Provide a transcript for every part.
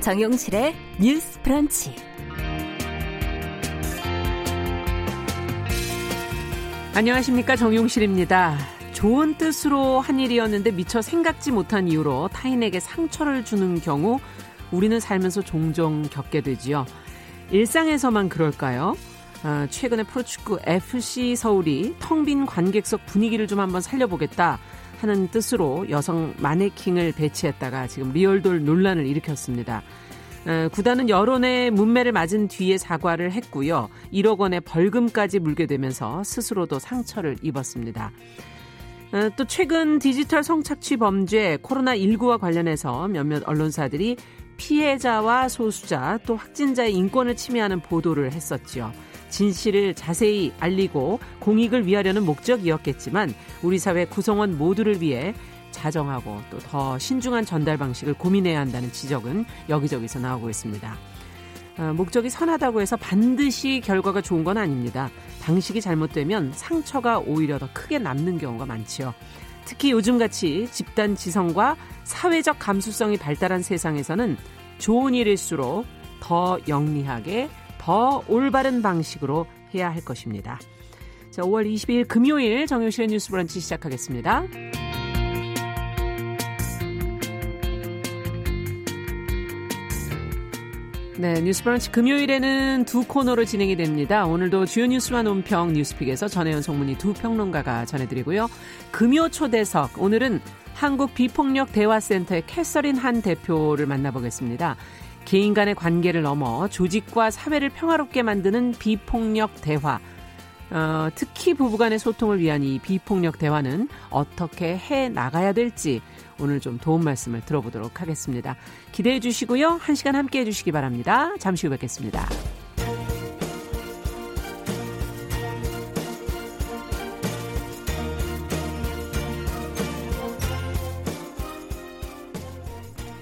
정용실의 뉴스 브런치. 안녕하십니까 정용실입니다. 좋은 뜻으로 한 일이었는데 미처 생각지 못한 이유로 타인에게 상처를 주는 경우 우리는 살면서 종종 겪게 되지요. 일상에서만 그럴까요? 아, 최근에 프로축구 FC 서울이 텅 빈 관객석 분위기를 좀 한번 살려보겠다 하는 뜻으로 여성 마네킹을 배치했다가 지금 리얼돌 논란을 일으켰습니다. 어, 구단은 여론의 문매를 맞은 뒤에 사과를 했고요. 1억 원의 벌금까지 물게 되면서 스스로도 상처를 입었습니다. 어, 또 최근 디지털 성착취 범죄 코로나19와 관련해서 몇몇 언론사들이 피해자와 소수자 또 확진자의 인권을 침해하는 보도를 했었지요. 진실을 자세히 알리고 공익을 위하려는 목적이었겠지만 우리 사회 구성원 모두를 위해 자정하고 또 더 신중한 전달 방식을 고민해야 한다는 지적은 여기저기서 나오고 있습니다. 어, 목적이 선하다고 해서 반드시 결과가 좋은 건 아닙니다. 방식이 잘못되면 상처가 오히려 더 크게 남는 경우가 많지요. 특히 요즘같이 집단 지성과 사회적 감수성이 발달한 세상에서는 좋은 일일수록 더 영리하게 더 올바른 방식으로 해야 할 것입니다. 자, 5월 22일 금요일 정용실의 뉴스 브런치 시작하겠습니다. 네, 뉴스 브런치 금요일에는 두 코너로 진행이 됩니다. 오늘도 주요 뉴스와 논평 뉴스픽에서 전혜연 송문희 두 평론가가 전해드리고요. 금요 초대석, 오늘은 한국 비폭력 대화센터의 캐서린 한 대표를 만나보겠습니다. 개인 간의 관계를 넘어 조직과 사회를 평화롭게 만드는 비폭력 대화. 어, 특히 부부간의 소통을 위한 이 비폭력 대화는 어떻게 해 나가야 될지 오늘 좀 도움 말씀을 들어보도록 하겠습니다. 기대해 주시고요. 한 시간 함께 해 주시기 바랍니다. 잠시 후 뵙겠습니다.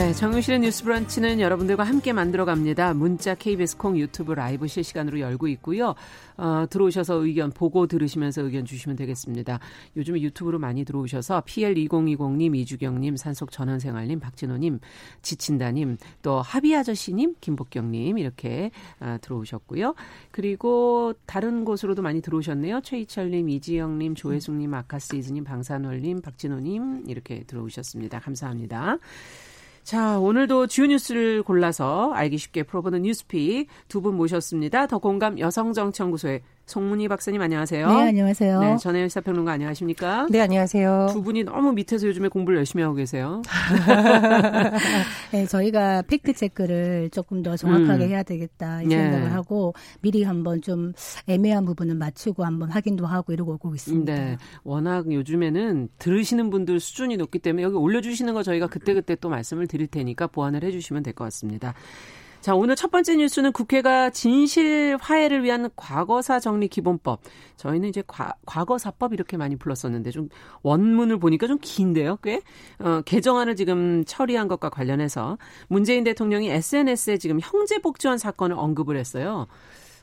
네, 정유실의 뉴스 브런치는 여러분들과 함께 만들어 갑니다. 문자 KBS 콩 유튜브 라이브 실시간으로 열고 있고요. 어, 들어오셔서 의견 보고 들으시면서 의견 주시면 되겠습니다. 요즘에 유튜브로 많이 들어오셔서 PL2020님, 이주경님, 산속 전원생활님, 박진호님, 지친다님, 또 하비 아저씨님, 김복경님 이렇게 어, 들어오셨고요. 그리고 다른 곳으로도 많이 들어오셨네요. 최희철님, 이지영님, 조혜숙님, 아카시즈님, 방산월님, 박진호님 이렇게 들어오셨습니다. 감사합니다. 자, 오늘도 주요 뉴스를 골라서 알기 쉽게 풀어보는 뉴스픽 두 분 모셨습니다. 더 공감 여성정치연구소의 송문희 박사님 안녕하세요. 네, 안녕하세요. 네, 전혜연 시사평론가 안녕하십니까? 네, 안녕하세요. 두 분이 너무 밑에서 요즘에 공부를 열심히 하고 계세요. 네, 저희가 팩트 체크를 조금 더 정확하게 음. 해야 되겠다 이 네. 생각을 하고 미리 한번 좀 애매한 부분은 맞추고 한번 확인도 하고 이러고 오고 있습니다. 네, 워낙 요즘에는 들으시는 분들 수준이 높기 때문에 여기 올려주시는 거 저희가 그때그때 또 말씀을 드릴 테니까 보완을 해주시면 될 것 같습니다. 자, 오늘 첫 번째 뉴스는 국회가 진실 화해를 위한 과거사 정리 기본법. 저희는 이제 과, 과거사법 이렇게 많이 불렀었는데 좀 원문을 보니까 좀 긴데요, 꽤. 어, 개정안을 지금 처리한 것과 관련해서 문재인 대통령이 SNS에 지금 형제 복지원 사건을 언급을 했어요.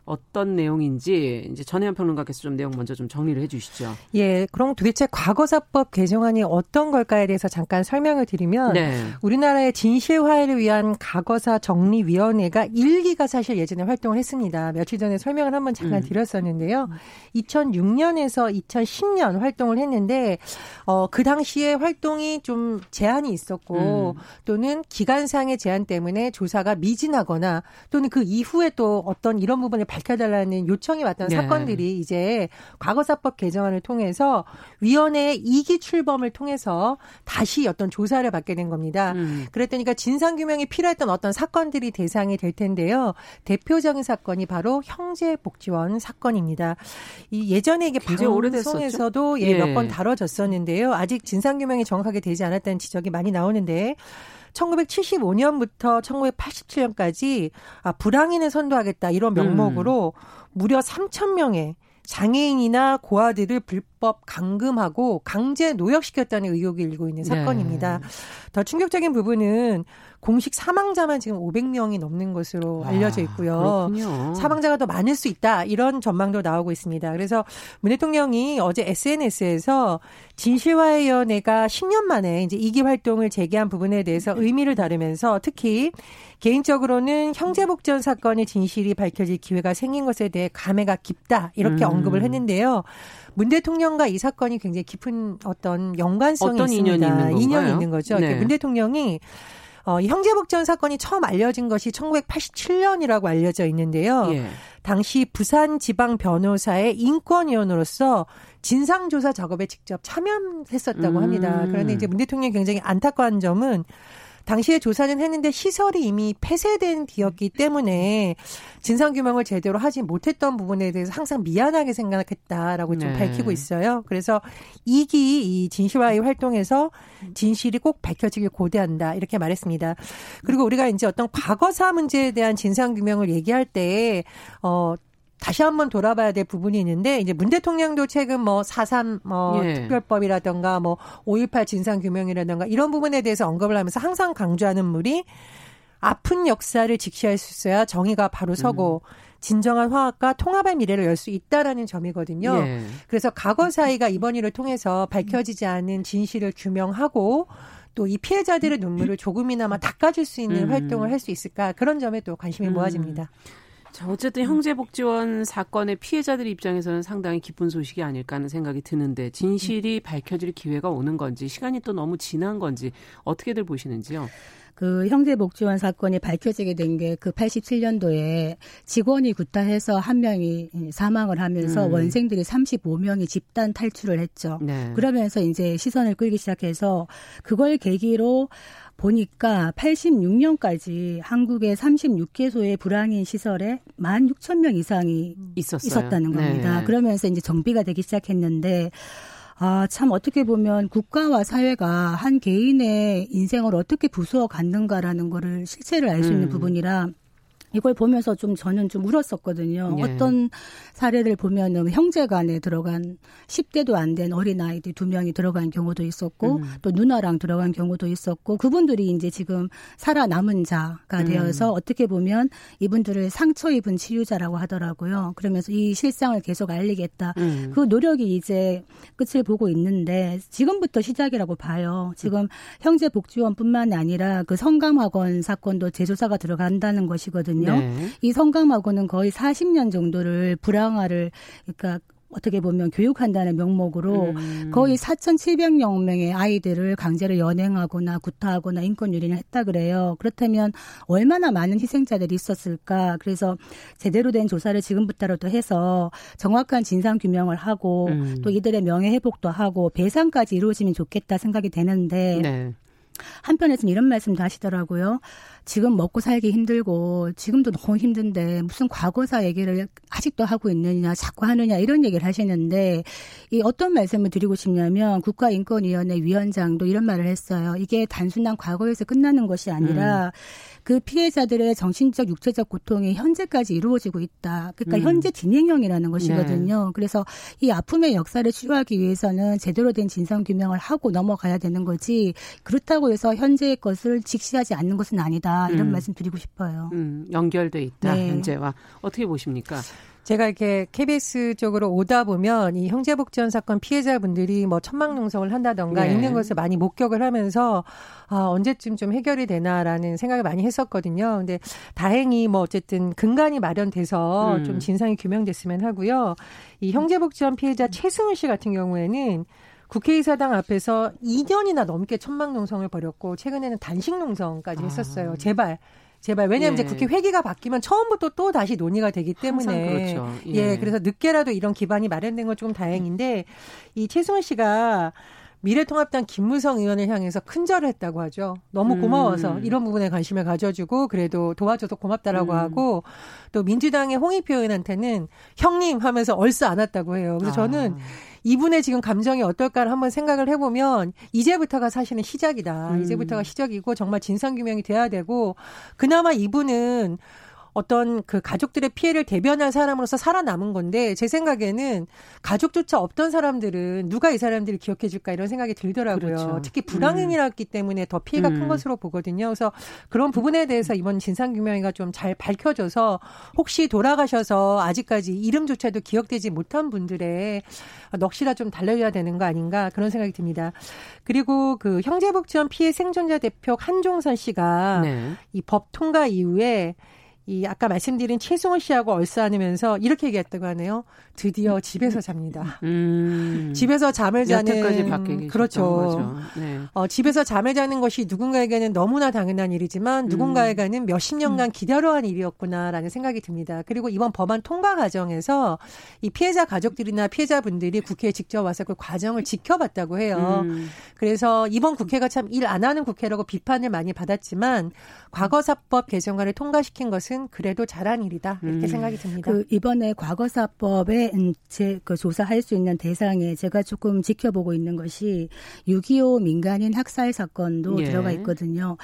어떤 내용인지 이제 전혜연 평론가께서 좀 내용 먼저 좀 정리를 해주시죠. 예, 그럼 도대체 과거사법 개정안이 어떤 걸까에 대해서 잠깐 설명을 드리면 네. 우리나라의 진실화해를 위한 과거사 정리위원회가 일기가 사실 예전에 활동을 했습니다. 며칠 전에 설명을 한번 잠깐 음. 드렸었는데요. 2006년에서 2010년 활동을 했는데 어, 그 당시에 활동이 좀 제한이 있었고 음. 또는 기간상의 제한 때문에 조사가 미진하거나 또는 그 이후에 또 어떤 이런 부분을 밝혀달라는 요청이 왔던 네. 사건들이 이제 과거사법 개정안을 통해서 위원회의 이기 출범을 통해서 다시 어떤 조사를 받게 된 겁니다. 음. 그랬더니까 진상규명이 필요했던 어떤 사건들이 대상이 될 텐데요. 대표적인 사건이 바로 형제복지원 사건입니다. 이 예전에 이게 방송에서도 예, 예. 몇번 다뤄졌었는데요. 아직 진상규명이 정확하게 되지 않았다는 지적이 많이 나오는데 1975년부터 1987년까지 아, 불황인을 선도하겠다 이런 명목으로 음. 무려 3천 명의 장애인이나 고아들을 불법 감금하고 강제 노역시켰다는 의혹이 일고 있는 네. 사건입니다. 네. 더 충격적인 부분은 공식 사망자만 지금 500명이 넘는 것으로 아, 알려져 있고요. 그렇군요. 사망자가 더 많을 수 있다 이런 전망도 나오고 있습니다. 그래서 문 대통령이 어제 SNS에서 진실화위원회가 10년 만에 이제 이기 활동을 재개한 부분에 대해서 의미를 다루면서 특히 개인적으로는 형제복전 사건의 진실이 밝혀질 기회가 생긴 것에 대해 감회가 깊다 이렇게 음. 언급을 했는데요. 문 대통령과 이 사건이 굉장히 깊은 어떤 연관성이 어떤 있습니다. 인연이 있는, 인연이 있는 거죠. 네. 문 대통령이 어, 이 형제복전 사건이 처음 알려진 것이 1987년이라고 알려져 있는데요. 예. 당시 부산 지방 변호사의 인권위원으로서 진상조사 작업에 직접 참여했었다고 합니다. 음. 그런데 이제 문 대통령이 굉장히 안타까운 점은 당시에 조사는 했는데 시설이 이미 폐쇄된 뒤였기 때문에 진상규명을 제대로 하지 못했던 부분에 대해서 항상 미안하게 생각했다라고 좀 네. 밝히고 있어요. 그래서 이기 이 진실화의 활동에서 진실이 꼭 밝혀지길 고대한다 이렇게 말했습니다. 그리고 우리가 이제 어떤 과거사 문제에 대한 진상규명을 얘기할 때 어, 다시 한번 돌아봐야 될 부분이 있는데 이제 문 대통령도 최근 뭐4.3 뭐 예. 특별법이라던가 뭐5.18 진상 규명이라던가 이런 부분에 대해서 언급을 하면서 항상 강조하는 물이 아픈 역사를 직시할 수 있어야 정의가 바로 서고 음. 진정한 화합과 통합의 미래를 열 수 있다라는 점이거든요. 예. 그래서 과거 사이가 이번 일을 통해서 밝혀지지 않은 진실을 규명하고 또이 피해자들의 눈물을 조금이나마 닦아줄 수 있는 음. 활동을 할 수 있을까 그런 점에 또 관심이 음. 모아집니다. 자, 어쨌든 형제복지원 사건의 피해자들 입장에서는 상당히 기쁜 소식이 아닐까 하는 생각이 드는데 진실이 밝혀질 기회가 오는 건지 시간이 또 너무 지난 건지 어떻게들 보시는지요? 그 형제복지원 사건이 밝혀지게 된 게 그 87년도에 직원이 구타해서 한 명이 사망을 하면서 음. 원생들이 35명이 집단 탈출을 했죠. 네. 그러면서 이제 시선을 끌기 시작해서 그걸 계기로 보니까 86년까지 한국의 36개소의 불황인 시설에 1만 6천 명 이상이 있었어요. 있었다는 겁니다. 네. 그러면서 이제 정비가 되기 시작했는데 아, 참 어떻게 보면 국가와 사회가 한 개인의 인생을 어떻게 부수어 갔는가라는 거를 실체를 알 수 있는 음. 부분이라 이걸 보면서 좀 저는 좀 울었었거든요. 예. 어떤 사례를 보면은 형제간에 들어간 10대도 안 된 어린 아이들 두 명이 들어간 경우도 있었고 음. 또 누나랑 들어간 경우도 있었고 그분들이 이제 지금 살아남은 자가 음. 되어서 어떻게 보면 이분들을 상처 입은 치유자라고 하더라고요. 그러면서 이 실상을 계속 알리겠다. 음. 그 노력이 이제 끝을 보고 있는데 지금부터 시작이라고 봐요. 지금 형제 복지원뿐만 아니라 그 성감학원 사건도 재조사가 들어간다는 것이거든요. 있거든요. 네. 이 성감하고는 거의 40년 정도를 불황화를 그러니까 어떻게 보면 교육한다는 명목으로 음. 거의 4,700여 명의 아이들을 강제로 연행하거나 구타하거나 인권 유린을 했다 그래요. 그렇다면 얼마나 많은 희생자들이 있었을까? 그래서 제대로 된 조사를 지금부터라도 해서 정확한 진상 규명을 하고 음. 또 이들의 명예 회복도 하고 배상까지 이루어지면 좋겠다 생각이 되는데 네. 한편에서는 이런 말씀도 하시더라고요. 지금 먹고 살기 힘들고 지금도 너무 힘든데 무슨 과거사 얘기를 아직도 하고 있느냐 자꾸 하느냐 이런 얘기를 하시는데 이 어떤 말씀을 드리고 싶냐면 국가인권위원회 위원장도 이런 말을 했어요. 이게 단순한 과거에서 끝나는 것이 아니라 음. 그 피해자들의 정신적, 육체적 고통이 현재까지 이루어지고 있다. 그러니까 음. 현재 진행형이라는 것이거든요. 네. 그래서 이 아픔의 역사를 치료하기 위해서는 제대로 된 진상 규명을 하고 넘어가야 되는 거지. 그렇다고 해서 현재의 것을 직시하지 않는 것은 아니다. 이런 음. 말씀 드리고 싶어요. 음, 연결돼 있다. 네. 현재와 어떻게 보십니까? 제가 이렇게 KBS 쪽으로 오다 보면 이 형제복지원 사건 피해자분들이 뭐 천막농성을 한다던가 네. 있는 것을 많이 목격을 하면서 아, 언제쯤 좀 해결이 되나라는 생각을 많이 했었거든요. 근데 다행히 뭐 어쨌든 근간이 마련돼서 음. 좀 진상이 규명됐으면 하고요. 이 형제복지원 피해자 최승훈 씨 같은 경우에는 국회의사당 앞에서 2년이나 넘게 천막농성을 벌였고 최근에는 단식농성까지 아. 했었어요. 아. 제발 제발 왜냐하면 예. 이제 국회 회기가 바뀌면 처음부터 또 다시 논의가 되기 때문에 그렇죠. 예. 예. 그래서 늦게라도 이런 기반이 마련된 건좀 다행인데 이 최승원 씨가 미래통합당 김무성 의원을 향해서 큰절을 했다고 하죠. 너무 고마워서 음. 이런 부분에 관심을 가져주고 그래도 도와줘서 고맙다라고 음. 하고 또 민주당의 홍익표 의원한테는 형님 하면서 얼싸 안았다고 해요. 그래서 아. 저는 이분의 지금 감정이 어떨까를 한번 생각을 해보면 이제부터가 사실은 시작이다. 음. 이제부터가 시작이고 정말 진상규명이 돼야 되고 그나마 이분은 어떤 그 가족들의 피해를 대변한 사람으로서 살아남은 건데 제 생각에는 가족조차 없던 사람들은 누가 이 사람들을 기억해 줄까 이런 생각이 들더라고요. 그렇죠. 특히 불황행위라기 음. 때문에 더 피해가 음. 큰 것으로 보거든요. 그래서 그런 부분에 대해서 이번 진상규명회가 좀 잘 밝혀져서 혹시 돌아가셔서 아직까지 이름조차도 기억되지 못한 분들의 넋이라 좀 달려야 되는 거 아닌가 그런 생각이 듭니다. 그리고 그 형제복지원 피해 생존자 대표 한종선 씨가 네. 이법 통과 이후에 이 아까 말씀드린 최승호 씨하고 얼싸안으면서 이렇게 얘기했다고 하네요. 드디어 집에서 잡니다. 음. 집에서 잠을 자는 그렇죠. 네. 어, 집에서 잠을 자는 것이 누군가에게는 너무나 당연한 일이지만 음. 누군가에게는 몇십 년간 음. 기다려한 일이었구나라는 생각이 듭니다. 그리고 이번 법안 통과 과정에서 이 피해자 가족들이나 피해자분들이 국회에 직접 와서 그 과정을 지켜봤다고 해요. 음. 그래서 이번 국회가 참 일 안 하는 국회라고 비판을 많이 받았지만 과거사법 개정안을 통과시킨 것은 그래도 잘한 일이다 이렇게 음. 생각이 듭니다. 그 이번에 과거사법에 제그 조사할 수 있는 대상에 제가 조금 지켜보고 있는 것이 6.25 민간인 학살 사건도 예. 들어가 있거든요.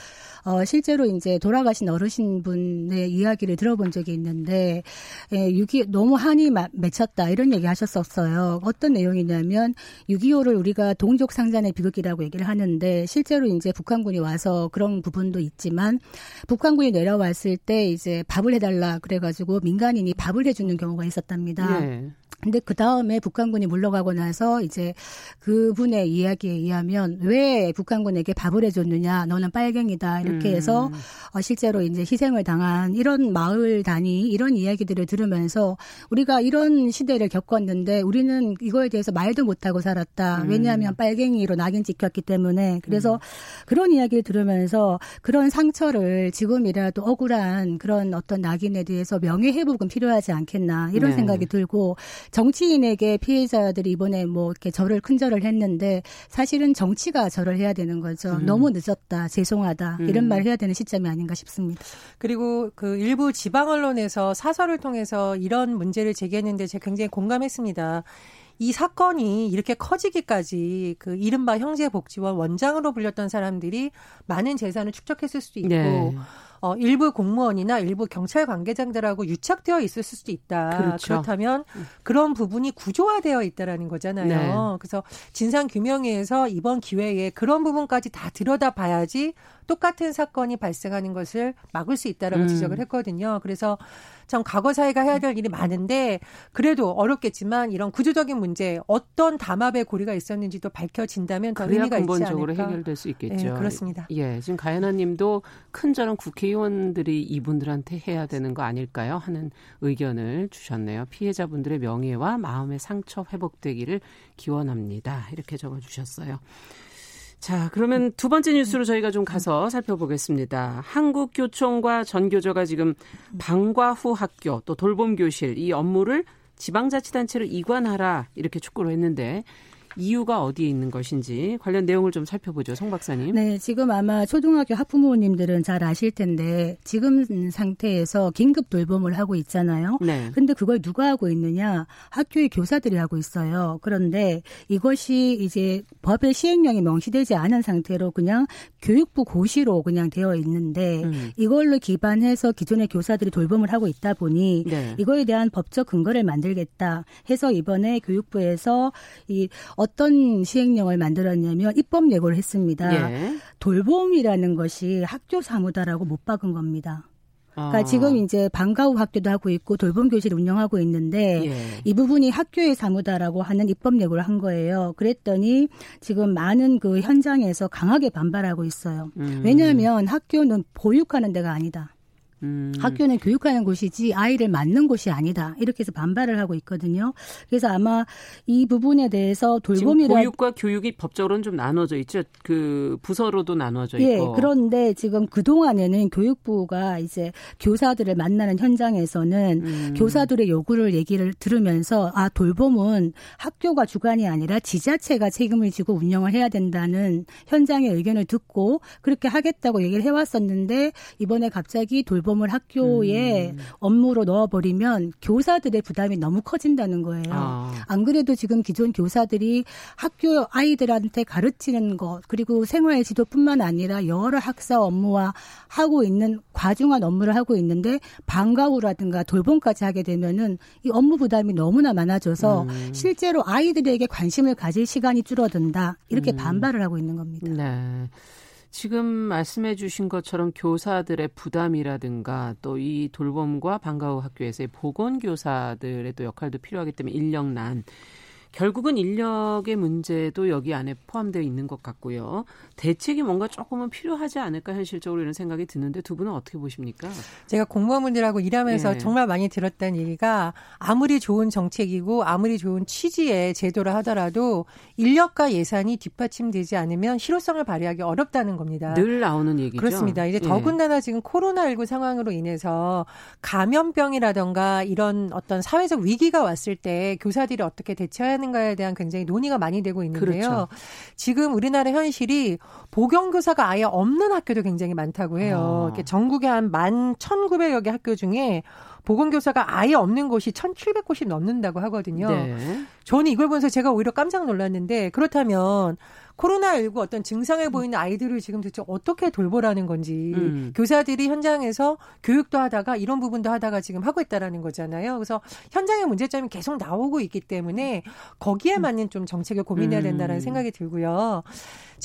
어, 실제로 이제 돌아가신 어르신 분의 이야기를 들어본 적이 있는데 예, 6.25 너무 한이 맺혔다 이런 얘기 하셨었어요. 어떤 내용이냐면 6.25를 우리가 동족 상잔의 비극이라고 얘기를 하는데 실제로 이제 북한군이 와서 그런 부분도 있지만 북한군이 내려왔을 때 이제 밥을 해달라 그래가지고 민간인이 밥을 해주는 경우가 있었답니다. 네. 근데 그 다음에 북한군이 물러가고 나서 이제 그분의 이야기에 의하면 왜 북한군에게 밥을 해줬느냐, 너는 빨갱이다 이렇게 음. 해서 어, 실제로 이제 희생을 당한 이런 마을 단위 이런 이야기들을 들으면서 우리가 이런 시대를 겪었는데 우리는 이거에 대해서 말도 못하고 살았다. 음. 왜냐하면 빨갱이로 낙인 찍혔기 때문에 그래서 음. 그런 이야기를 들으면서 그런 상처를 지금이라도 억울한 그런 어떤 낙인에 대해서 명예 회복은 필요하지 않겠나 이런 네. 생각이 들고 정치인에게 피해자들이 이번에 뭐 이렇게 절을 큰 절을 했는데 사실은 정치가 절을 해야 되는 거죠. 음. 너무 늦었다, 죄송하다 음. 이런 말을 해야 되는 시점이 아닌가 싶습니다. 그리고 그 일부 지방 언론에서 사설을 통해서 이런 문제를 제기했는데 제가 굉장히 공감했습니다. 이 사건이 이렇게 커지기까지 그 이른바 형제복지원 원장으로 불렸던 사람들이 많은 재산을 축적했을 수도 있고 네. 어, 일부 공무원이나 일부 경찰 관계자들하고 유착되어 있을 수도 있다. 그렇죠. 그렇다면 음. 그런 부분이 구조화되어 있다라는 거잖아요. 네. 그래서 진상 규명회에서 이번 기회에 그런 부분까지 다 들여다봐야지 똑같은 사건이 발생하는 것을 막을 수 있다라고 음. 지적을 했거든요. 그래서 참 과거 사회가 해야 될 일이 많은데 그래도 어렵겠지만 이런 구조적인 문제 어떤 담합의 고리가 있었는지도 밝혀진다면 더 의미가 있지 않을까. 근본적으로 해결될 수 있겠죠. 네, 그렇습니다. 예, 지금 가연아님도 큰 저런 국회의원들이 이분들한테 해야 되는 거 아닐까요? 하는 의견을 주셨네요. 피해자분들의 명예와 마음의 상처 회복되기를 기원합니다. 이렇게 적어주셨어요. 자, 그러면 두 번째 뉴스로 저희가 좀 가서 살펴보겠습니다. 한국교총과 전교조가 지금 방과 후 학교 또 돌봄 교실 이 업무를 지방자치단체로 이관하라 이렇게 촉구를 했는데 이유가 어디에 있는 것인지 관련 내용을 좀 살펴보죠. 송 박사님. 네, 지금 아마 초등학교 학부모님들은 잘 아실 텐데 지금 상태에서 긴급 돌봄을 하고 있잖아요. 네. 근데 그걸 누가 하고 있느냐? 학교의 교사들이 하고 있어요. 그런데 이것이 이제 법의 시행령이 명시되지 않은 상태로 그냥 교육부 고시로 그냥 되어 있는데 음. 이걸로 기반해서 기존의 교사들이 돌봄을 하고 있다 보니 네. 이거에 대한 법적 근거를 만들겠다 해서 이번에 교육부에서 이 어떤 시행령을 만들었냐면 입법 예고를 했습니다. 예. 돌봄이라는 것이 학교 사무다라고 못 박은 겁니다. 그러니까 아. 지금 이제 방과 후 학교도 하고 있고 돌봄 교실을 운영하고 있는데 예. 이 부분이 학교의 사무다라고 하는 입법 예고를 한 거예요. 그랬더니 지금 많은 그 현장에서 강하게 반발하고 있어요. 음. 왜냐하면 학교는 보육하는 데가 아니다. 음. 학교는 교육하는 곳이지 아이를 맞는 곳이 아니다. 이렇게 해서 반발을 하고 있거든요. 그래서 아마 이 부분에 대해서 돌봄이라 보육과 교육이 법적으로는 좀 나눠져 있죠. 그 부서로도 나눠져 예, 있고. 그런데 지금 그 동안에는 교육부가 이제 교사들을 만나는 현장에서는 음. 교사들의 요구를 얘기를 들으면서 아 돌봄은 학교가 주관이 아니라 지자체가 책임을 지고 운영을 해야 된다는 현장의 의견을 듣고 그렇게 하겠다고 얘기를 해왔었는데 이번에 갑자기 돌봄 돌봄을 학교에 음. 업무로 넣어버리면 교사들의 부담이 너무 커진다는 거예요. 아. 안 그래도 지금 기존 교사들이 학교 아이들한테 가르치는 것 그리고 생활 지도뿐만 아니라 여러 학사 업무와 하고 있는 과중한 업무를 하고 있는데 방과후라든가 돌봄까지 하게 되면은 이 업무 부담이 너무나 많아져서 음. 실제로 아이들에게 관심을 가질 시간이 줄어든다 이렇게 음. 반발을 하고 있는 겁니다. 네. 지금 말씀해 주신 것처럼 교사들의 부담이라든가 또 이 돌봄과 방과 후 학교에서의 보건교사들의 또 역할도 필요하기 때문에 인력난 결국은 인력의 문제도 여기 안에 포함되어 있는 것 같고요. 대책이 뭔가 조금은 필요하지 않을까 현실적으로 이런 생각이 드는데 두 분은 어떻게 보십니까? 제가 공무원분들하고 일하면서 예. 정말 많이 들었던 얘기가 아무리 좋은 정책이고 아무리 좋은 취지의 제도를 하더라도 인력과 예산이 뒷받침되지 않으면 실효성을 발휘하기 어렵다는 겁니다. 늘 나오는 얘기죠. 그렇습니다. 이제 예. 더군다나 지금 코로나19 상황으로 인해서 감염병이라던가 이런 어떤 사회적 위기가 왔을 때 교사들이 어떻게 대처해야 하는가에 대한 굉장히 논의가 많이 되고 있는데요. 그렇죠. 지금 우리나라 현실이 보경교사가 아예 없는 학교도 굉장히 많다고 해요. 아. 전국에 한 만 천구백여 개 학교 중에 보건교사가 아예 없는 곳이 1,700곳이 넘는다고 하거든요. 네. 저는 이걸 보면서 제가 오히려 깜짝 놀랐는데 그렇다면 코로나19 어떤 증상을 보이는 아이들을 지금 도대체 어떻게 돌보라는 건지 음. 교사들이 현장에서 교육도 하다가 이런 부분도 하다가 지금 하고 있다라는 거잖아요. 그래서 현장의 문제점이 계속 나오고 있기 때문에 거기에 음. 맞는 좀 정책을 고민해야 된다라는 음. 생각이 들고요.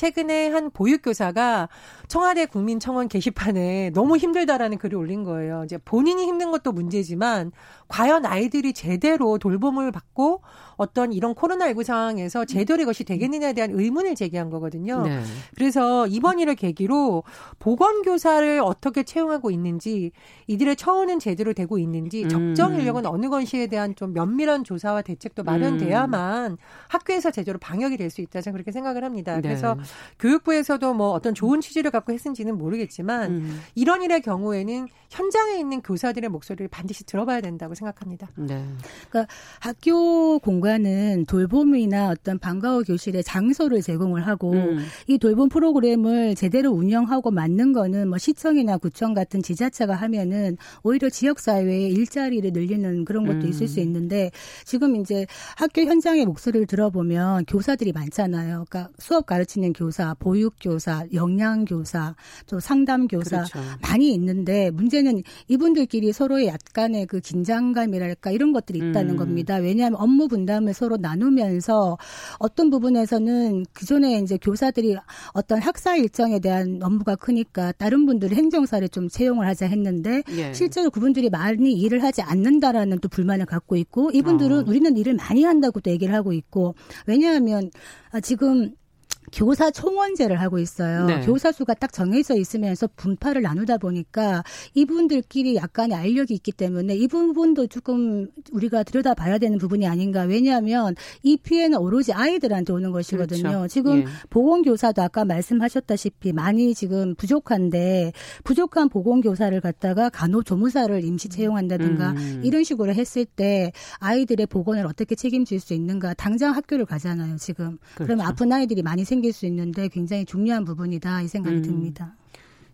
최근에 한 보육교사가 청와대 국민청원 게시판에 너무 힘들다라는 글을 올린 거예요. 이제 본인이 힘든 것도 문제지만 과연 아이들이 제대로 돌봄을 받고 어떤 이런 코로나19 상황에서 제대로 이것이 되겠느냐에 대한 의문을 제기한 거거든요. 네. 그래서 이번 일을 계기로 보건교사를 어떻게 채용하고 있는지 이들의 처우는 제대로 되고 있는지 음. 적정 인력은 어느 것이에 대한 좀 면밀한 조사와 대책도 마련돼야만 음. 학교에서 제대로 방역이 될 수 있다 저는 그렇게 생각을 합니다. 네. 그래서 교육부에서도 뭐 어떤 좋은 취지를 갖고 했는지는 모르겠지만 음. 이런 일의 경우에는 현장에 있는 교사들의 목소리를 반드시 들어봐야 된다고 생각합니다. 네. 그러니까 학교 공간은 돌봄이나 어떤 방과후 교실의 장소를 제공을 하고 음. 이 돌봄 프로그램을 제대로 운영하고 맞는 거는 뭐 시청이나 구청 같은 지자체가 하면은 오히려 지역 사회의 일자리를 늘리는 그런 것도 음. 있을 수 있는데 지금 이제 학교 현장의 목소리를 들어보면 교사들이 많잖아요. 그러니까 수업 가르치는 교사, 보육 교사, 영양 교사, 또 상담 교사 그렇죠. 많이 있는데 문제는 이분들끼리 서로의 약간의 그 긴장감이랄까 이런 것들이 있다는 음. 겁니다. 왜냐하면 업무 분담을 서로 나누면서 어떤 부분에서는 기존에 이제 교사들이 어떤 학사 일정에 대한 업무가 크니까 다른 분들이 행정사를 좀 채용을 하자 했는데 예. 실제로 그분들이 많이 일을 하지 않는다라는 또 불만을 갖고 있고 이분들은 어. 우리는 일을 많이 한다고 또 얘기를 하고 있고 왜냐하면 아, 지금 교사 총원제를 하고 있어요. 네. 교사 수가 딱 정해져 있으면서 분파를 나누다 보니까 이분들끼리 약간의 알력이 있기 때문에 이 부분도 조금 우리가 들여다봐야 되는 부분이 아닌가. 왜냐하면 이 피해는 오로지 아이들한테 오는 것이거든요. 그렇죠. 지금 예. 보건교사도 아까 말씀하셨다시피 많이 지금 부족한데 부족한 보건교사를 갖다가 간호조무사를 임시 채용한다든가 음. 이런 식으로 했을 때 아이들의 보건을 어떻게 책임질 수 있는가. 당장 학교를 가잖아요. 지금. 그렇죠. 그러면 아픈 아이들이 많이 생 생길 수 있는데 굉장히 중요한 부분이다 이 생각이 음. 듭니다.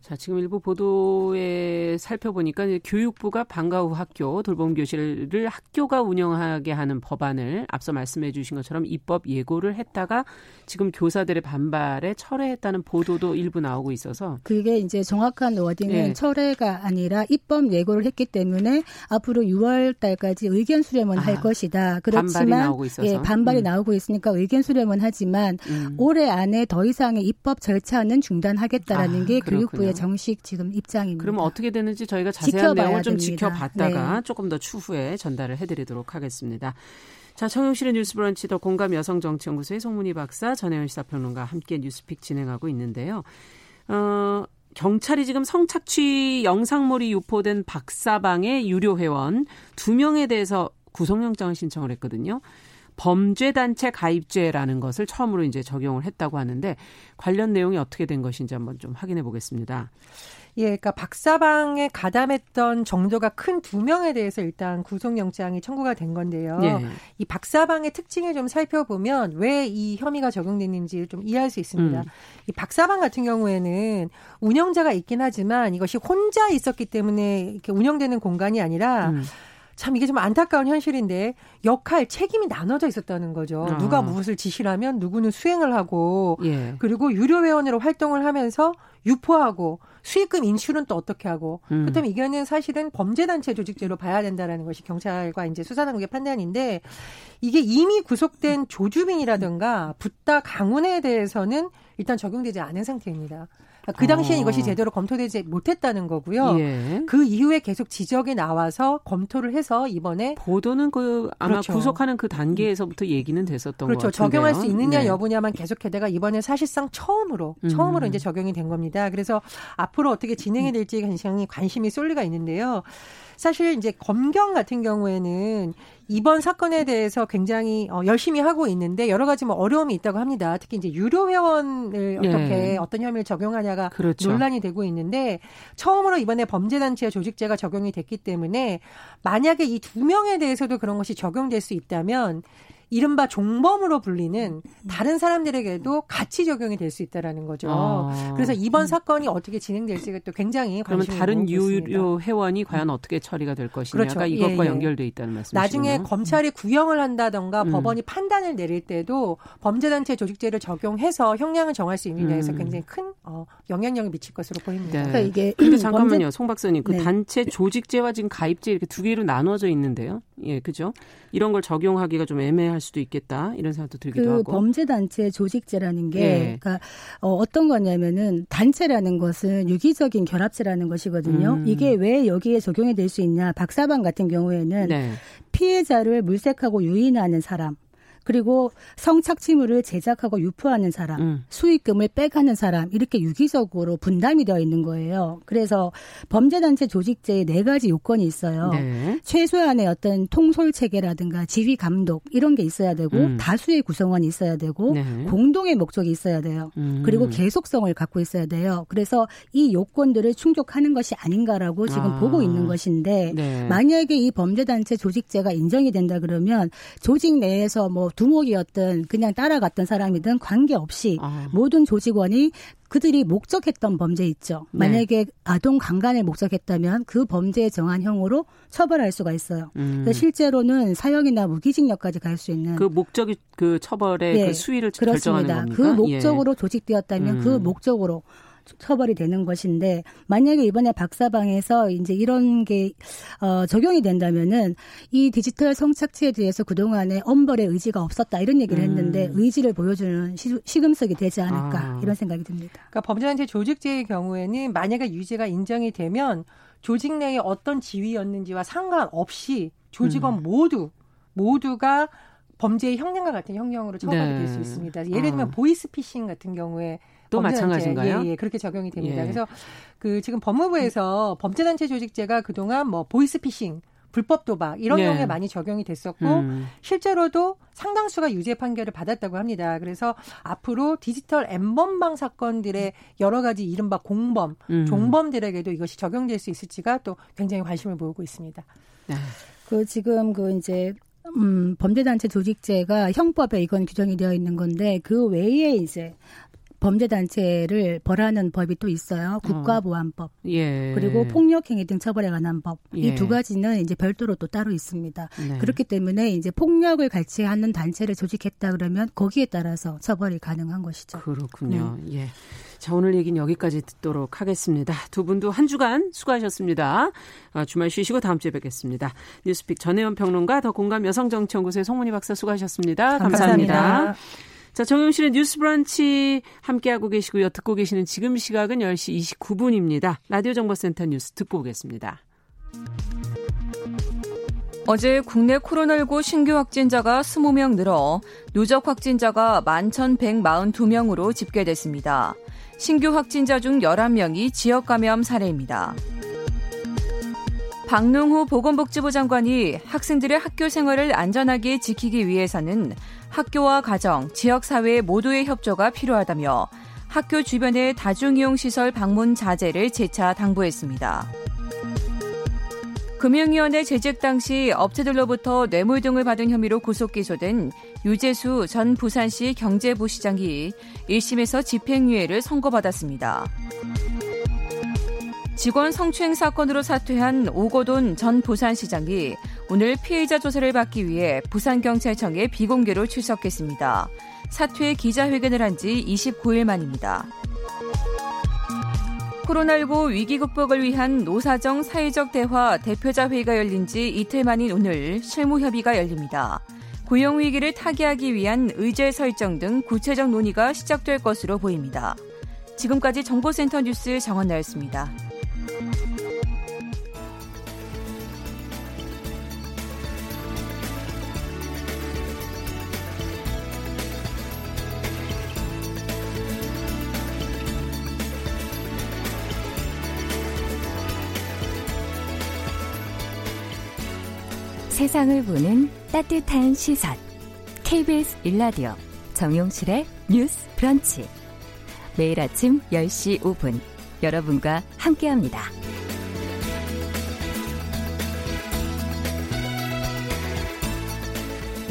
자, 지금 일부 보도에 살펴보니까 교육부가 방과 후 학교 돌봄 교실을 학교가 운영하게 하는 법안을 앞서 말씀해 주신 것처럼 입법 예고를 했다가 지금 교사들의 반발에 철회했다는 보도도 일부 나오고 있어서 그게 이제 정확한 워딩은 네. 철회가 아니라 입법 예고를 했기 때문에 앞으로 6월 달까지 의견 수렴은 아, 할 것이다. 그렇지만 반발이 나오고 있어서 예, 반발이 음. 나오고 있으니까 의견 수렴은 하지만 음. 올해 안에 더 이상의 입법 절차는 중단하겠다라는 아, 게 교육부의 정식 지금 입장입니다. 그러면 어떻게 되는지 저희가 자세한 내용을 좀 됩니다. 지켜봤다가 네. 조금 더 추후에 전달을 해드리도록 하겠습니다. 자, 청용실의 뉴스 브런치 더 공감 여성정치연구소의 송문희 박사, 전혜연 시사평론가 함께 뉴스픽 진행하고 있는데요. 어, 경찰이 지금 성착취 영상물이 유포된 박사방의 유료 회원 두 명에 대해서 구속영장을 신청을 했거든요. 범죄단체 가입죄라는 것을 처음으로 이제 적용을 했다고 하는데 관련 내용이 어떻게 된 것인지 한번 좀 확인해 보겠습니다. 예, 그러니까 박사방에 가담했던 정도가 큰 두 명에 대해서 일단 구속영장이 청구가 된 건데요. 예. 이 박사방의 특징을 좀 살펴보면 왜 이 혐의가 적용됐는지 좀 이해할 수 있습니다. 음. 이 박사방 같은 경우에는 운영자가 있긴 하지만 이것이 혼자 있었기 때문에 이렇게 운영되는 공간이 아니라 음. 참 이게 좀 안타까운 현실인데 역할 책임이 나눠져 있었다는 거죠. 아. 누가 무엇을 지시를 하면 누구는 수행을 하고 예. 그리고 유료 회원으로 활동을 하면서 유포하고 수익금 인출은 또 어떻게 하고 음. 그렇다면 이거는 사실은 범죄단체 조직죄로 봐야 된다라는 것이 경찰과 이제 수사당국의 판단인데 이게 이미 구속된 조주빈이라든가 붓다 강훈에 대해서는 일단 적용되지 않은 상태입니다. 그 당시에 어. 이것이 제대로 검토되지 못했다는 거고요. 예. 그 이후에 계속 지적이 나와서 검토를 해서 이번에 보도는 그 아마 그렇죠. 구속하는 그 단계에서부터 얘기는 됐었던 그렇죠. 것 같은데요. 적용할 수 있느냐 네. 여부냐만 계속 해다가 이번에 사실상 처음으로 음. 처음으로 이제 적용이 된 겁니다. 그래서 앞으로 어떻게 진행이 될지 굉장히 관심이 쏠리가 있는데요. 사실 이제 검경 같은 경우에는 이번 사건에 대해서 굉장히 어, 열심히 하고 있는데 여러 가지 뭐 어려움이 있다고 합니다. 특히 이제 유료 회원을 어떻게 네. 어떤 혐의를 적용하냐가 그렇죠. 논란이 되고 있는데 처음으로 이번에 범죄단체 조직죄가 적용이 됐기 때문에 만약에 이 두 명에 대해서도 그런 것이 적용될 수 있다면 이른바 종범으로 불리는 다른 사람들에게도 같이 적용이 될 수 있다라는 거죠. 아. 그래서 이번 사건이 어떻게 진행될지가 또 굉장히 그러면 다른 유료 회원이 과연 어떻게 처리가 될 것이냐가 그렇죠. 이것과 예, 예. 연결돼 있다는 말씀이시죠. 나중에 검찰이 구형을 한다던가 음. 법원이 판단을 내릴 때도 범죄단체 조직죄를 적용해서 형량을 정할 수 있느냐에서 음. 굉장히 큰 어, 영향력을 미칠 것으로 보입니다. 네. 그러니까 이게 근데 잠깐만요, 범죄... 송 박사님, 그 네. 단체 조직죄와 지금 가입죄 이렇게 두 개로 나눠져 있는데요. 예, 그죠? 이런 걸 적용하기가 좀 애매 할 수도 있겠다 이런 생각도 들기도 그 하고. 범죄 단체 조직죄라는 게 예. 그러니까 어, 어떤 거냐면은 단체라는 것은 유기적인 결합체라는 것이거든요. 음. 이게 왜 여기에 적용이 될 수 있냐? 박사방 같은 경우에는 네. 피해자를 물색하고 유인하는 사람 그리고 성착취물을 제작하고 유포하는 사람, 음. 수익금을 빼가는 사람 이렇게 유기적으로 분담이 되어 있는 거예요. 그래서 범죄단체 조직제에 네 가지 요건이 있어요. 네. 최소한의 어떤 통솔 체계라든가 지휘 감독 이런 게 있어야 되고 음. 다수의 구성원이 있어야 되고 네. 공동의 목적이 있어야 돼요. 음. 그리고 계속성을 갖고 있어야 돼요. 그래서 이 요건들을 충족하는 것이 아닌가라고 지금 아. 보고 있는 것인데 네. 만약에 이 범죄단체 조직제가 인정이 된다 그러면 조직 내에서 뭐 두목이었든 그냥 따라갔던 사람이든 관계없이 아. 모든 조직원이 그들이 목적했던 범죄 있죠. 네. 만약에 아동 강간을 목적했다면 그 범죄에 정한 형으로 처벌할 수가 있어요. 음. 실제로는 사형이나 무기징역까지 갈 수 있는 그 목적이 그 처벌의 예. 그 수위를 그렇습니다. 결정하는 겁니까? 그 목적으로 예. 조직되었다면 그 음. 그 목적으로 처벌이 되는 것인데 만약에 이번에 박사방에서 이제 이런 게 어, 적용이 된다면은 이 디지털 성착취에 대해서 그동안에 엄벌의 의지가 없었다 이런 얘기를 음. 했는데 의지를 보여주는 시, 금석이 되지 않을까 아. 이런 생각이 듭니다. 그러니까 범죄단체 조직죄의 경우에는 만약에 유죄가 인정이 되면 조직 내에 어떤 지위였는지와 상관없이 조직원 음. 모두 모두가 범죄의 형량과 같은 형량으로 처벌이 네. 될수 있습니다. 예를 들면 아. 보이스피싱 같은 경우에 또 마찬가지인가요? 예, 예, 그렇게 적용이 됩니다. 예. 그래서 그 지금 법무부에서 범죄단체 조직제가 그동안 뭐 보이스피싱 불법 도박 이런 네. 경우에 많이 적용이 됐었고 음. 실제로도 상당수가 유죄 판결을 받았다고 합니다. 그래서 앞으로 디지털 엠번방 사건들의 여러 가지 이른바 공범, 음. 종범들에게도 이것이 적용될 수 있을지가 또 굉장히 관심을 모으고 있습니다. 네. 그 지금 그 이제 음, 범죄단체 조직제가 형법에 이건 규정이 되어 있는 건데 그 외에 이제 범죄 단체를 벌하는 법이 또 있어요. 국가보안법. 어. 예. 그리고 폭력행위 등 처벌에 관한 법. 예. 이두 가지는 이제 별도로 또 따로 있습니다. 네. 그렇기 때문에 이제 폭력을 같이 하는 단체를 조직했다 그러면 거기에 따라서 처벌이 가능한 것이죠. 그렇군요. 네. 예. 자, 오늘 얘기는 여기까지 듣도록 하겠습니다. 두 분도 한 주간 수고하셨습니다. 아, 주말 쉬시고 다음 주에 뵙겠습니다. 뉴스픽 전혜원 평론가 더 공감 여성정치연구소의 송문희 박사 수고하셨습니다 감사합니다. 감사합니다. 자, 정용실의 뉴스 브런치 함께하고 계시고요. 듣고 계시는 지금 시각은 10시 29분입니다. 라디오 정보센터 뉴스 듣고 오겠습니다. 어제 국내 코로나19 신규 확진자가 20명 늘어 누적 확진자가 11,142명으로 집계됐습니다. 신규 확진자 중 11명이 지역 감염 사례입니다. 박능후 보건복지부 장관이 학생들의 학교 생활을 안전하게 지키기 위해서는 학교와 가정, 지역사회 모두의 협조가 필요하다며 학교 주변의 다중이용시설 방문 자제를 재차 당부했습니다. 금융위원회 재직 당시 업체들로부터 뇌물 등을 받은 혐의로 구속 기소된 유재수 전 부산시 경제부시장이 1심에서 집행유예를 선고받았습니다. 직원 성추행 사건으로 사퇴한 오고돈 전 부산시장이 오늘 피해자 조사를 받기 위해 부산경찰청에 비공개로 출석했습니다. 사퇴 기자회견을 한 지 29일 만입니다. 코로나19 위기 극복을 위한 노사정 사회적 대화 대표자 회의가 열린 지 이틀 만인 오늘 실무 협의가 열립니다. 고용 위기를 타개하기 위한 의제 설정 등 구체적 논의가 시작될 것으로 보입니다. 지금까지 정보센터 뉴스 정원나였습니다. 세상을 보는 따뜻한 시선. KBS 일라디오 정용실의 뉴스 브런치. 매일 아침 10시 5분 여러분과 함께합니다.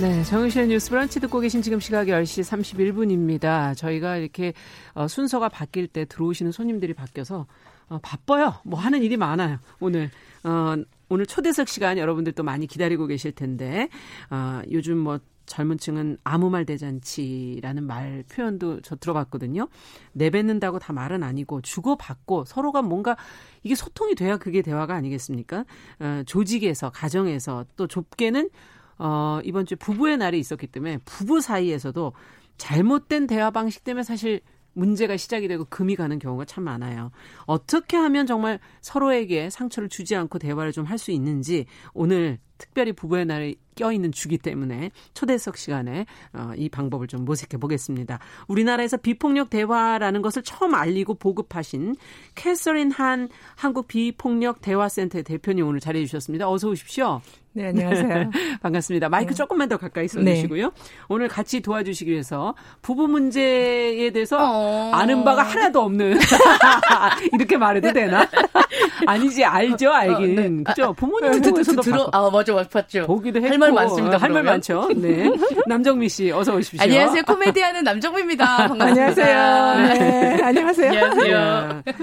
네, 정용실의 뉴스 브런치 듣고 계신 지금 시각 10시 31분입니다. 저희가 이렇게 어, 순서가 바뀔 때 들어오시는 손님들이 바뀌어서 어, 바빠요. 뭐 하는 일이 많아요. 오늘 어, 오늘 초대석 시간 여러분들 도 많이 기다리고 계실 텐데 어, 요즘 뭐 젊은 층은 아무 말 대잔치라는 말 표현도 저 들어봤거든요. 내뱉는다고 다 말은 아니고 주고받고 서로가 뭔가 이게 소통이 돼야 그게 대화가 아니겠습니까? 어, 조직에서 가정에서 또 좁게는 어, 이번 주에 부부의 날이 있었기 때문에 부부 사이에서도 잘못된 대화 방식 때문에 사실 문제가 시작이 되고 금이 가는 경우가 참 많아요. 어떻게 하면 정말 서로에게 상처를 주지 않고 대화를 좀 할 수 있는지 오늘 특별히 부부의 날에 껴있는 주기 때문에 초대석 시간에 어, 이 방법을 좀 모색해 보겠습니다. 우리나라에서 비폭력 대화라는 것을 처음 알리고 보급하신 캐서린 한 한국 비폭력 대화센터의 대표님 오늘 자리해 주셨습니다. 어서 오십시오. 네, 안녕하세요. 반갑습니다. 마이크 네. 조금만 더 가까이 써주시고요. 네. 오늘 같이 도와주시기 위해서 부부 문제에 대해서 어... 아는 바가 하나도 없는 이렇게 말해도 되나? 아니지 알죠 알기는 어, 네. 그죠 부모님 보고서도 들어 아 맞아 맞죠 보기도 했고 할말 많습니다. 할 말 많죠. 네 남정미 씨 어서 오십시오. 안녕하세요 코미디하는 남정미입니다. 반갑습니다. 안녕하세요. 네. 안녕하세요. 안녕하세요. 네.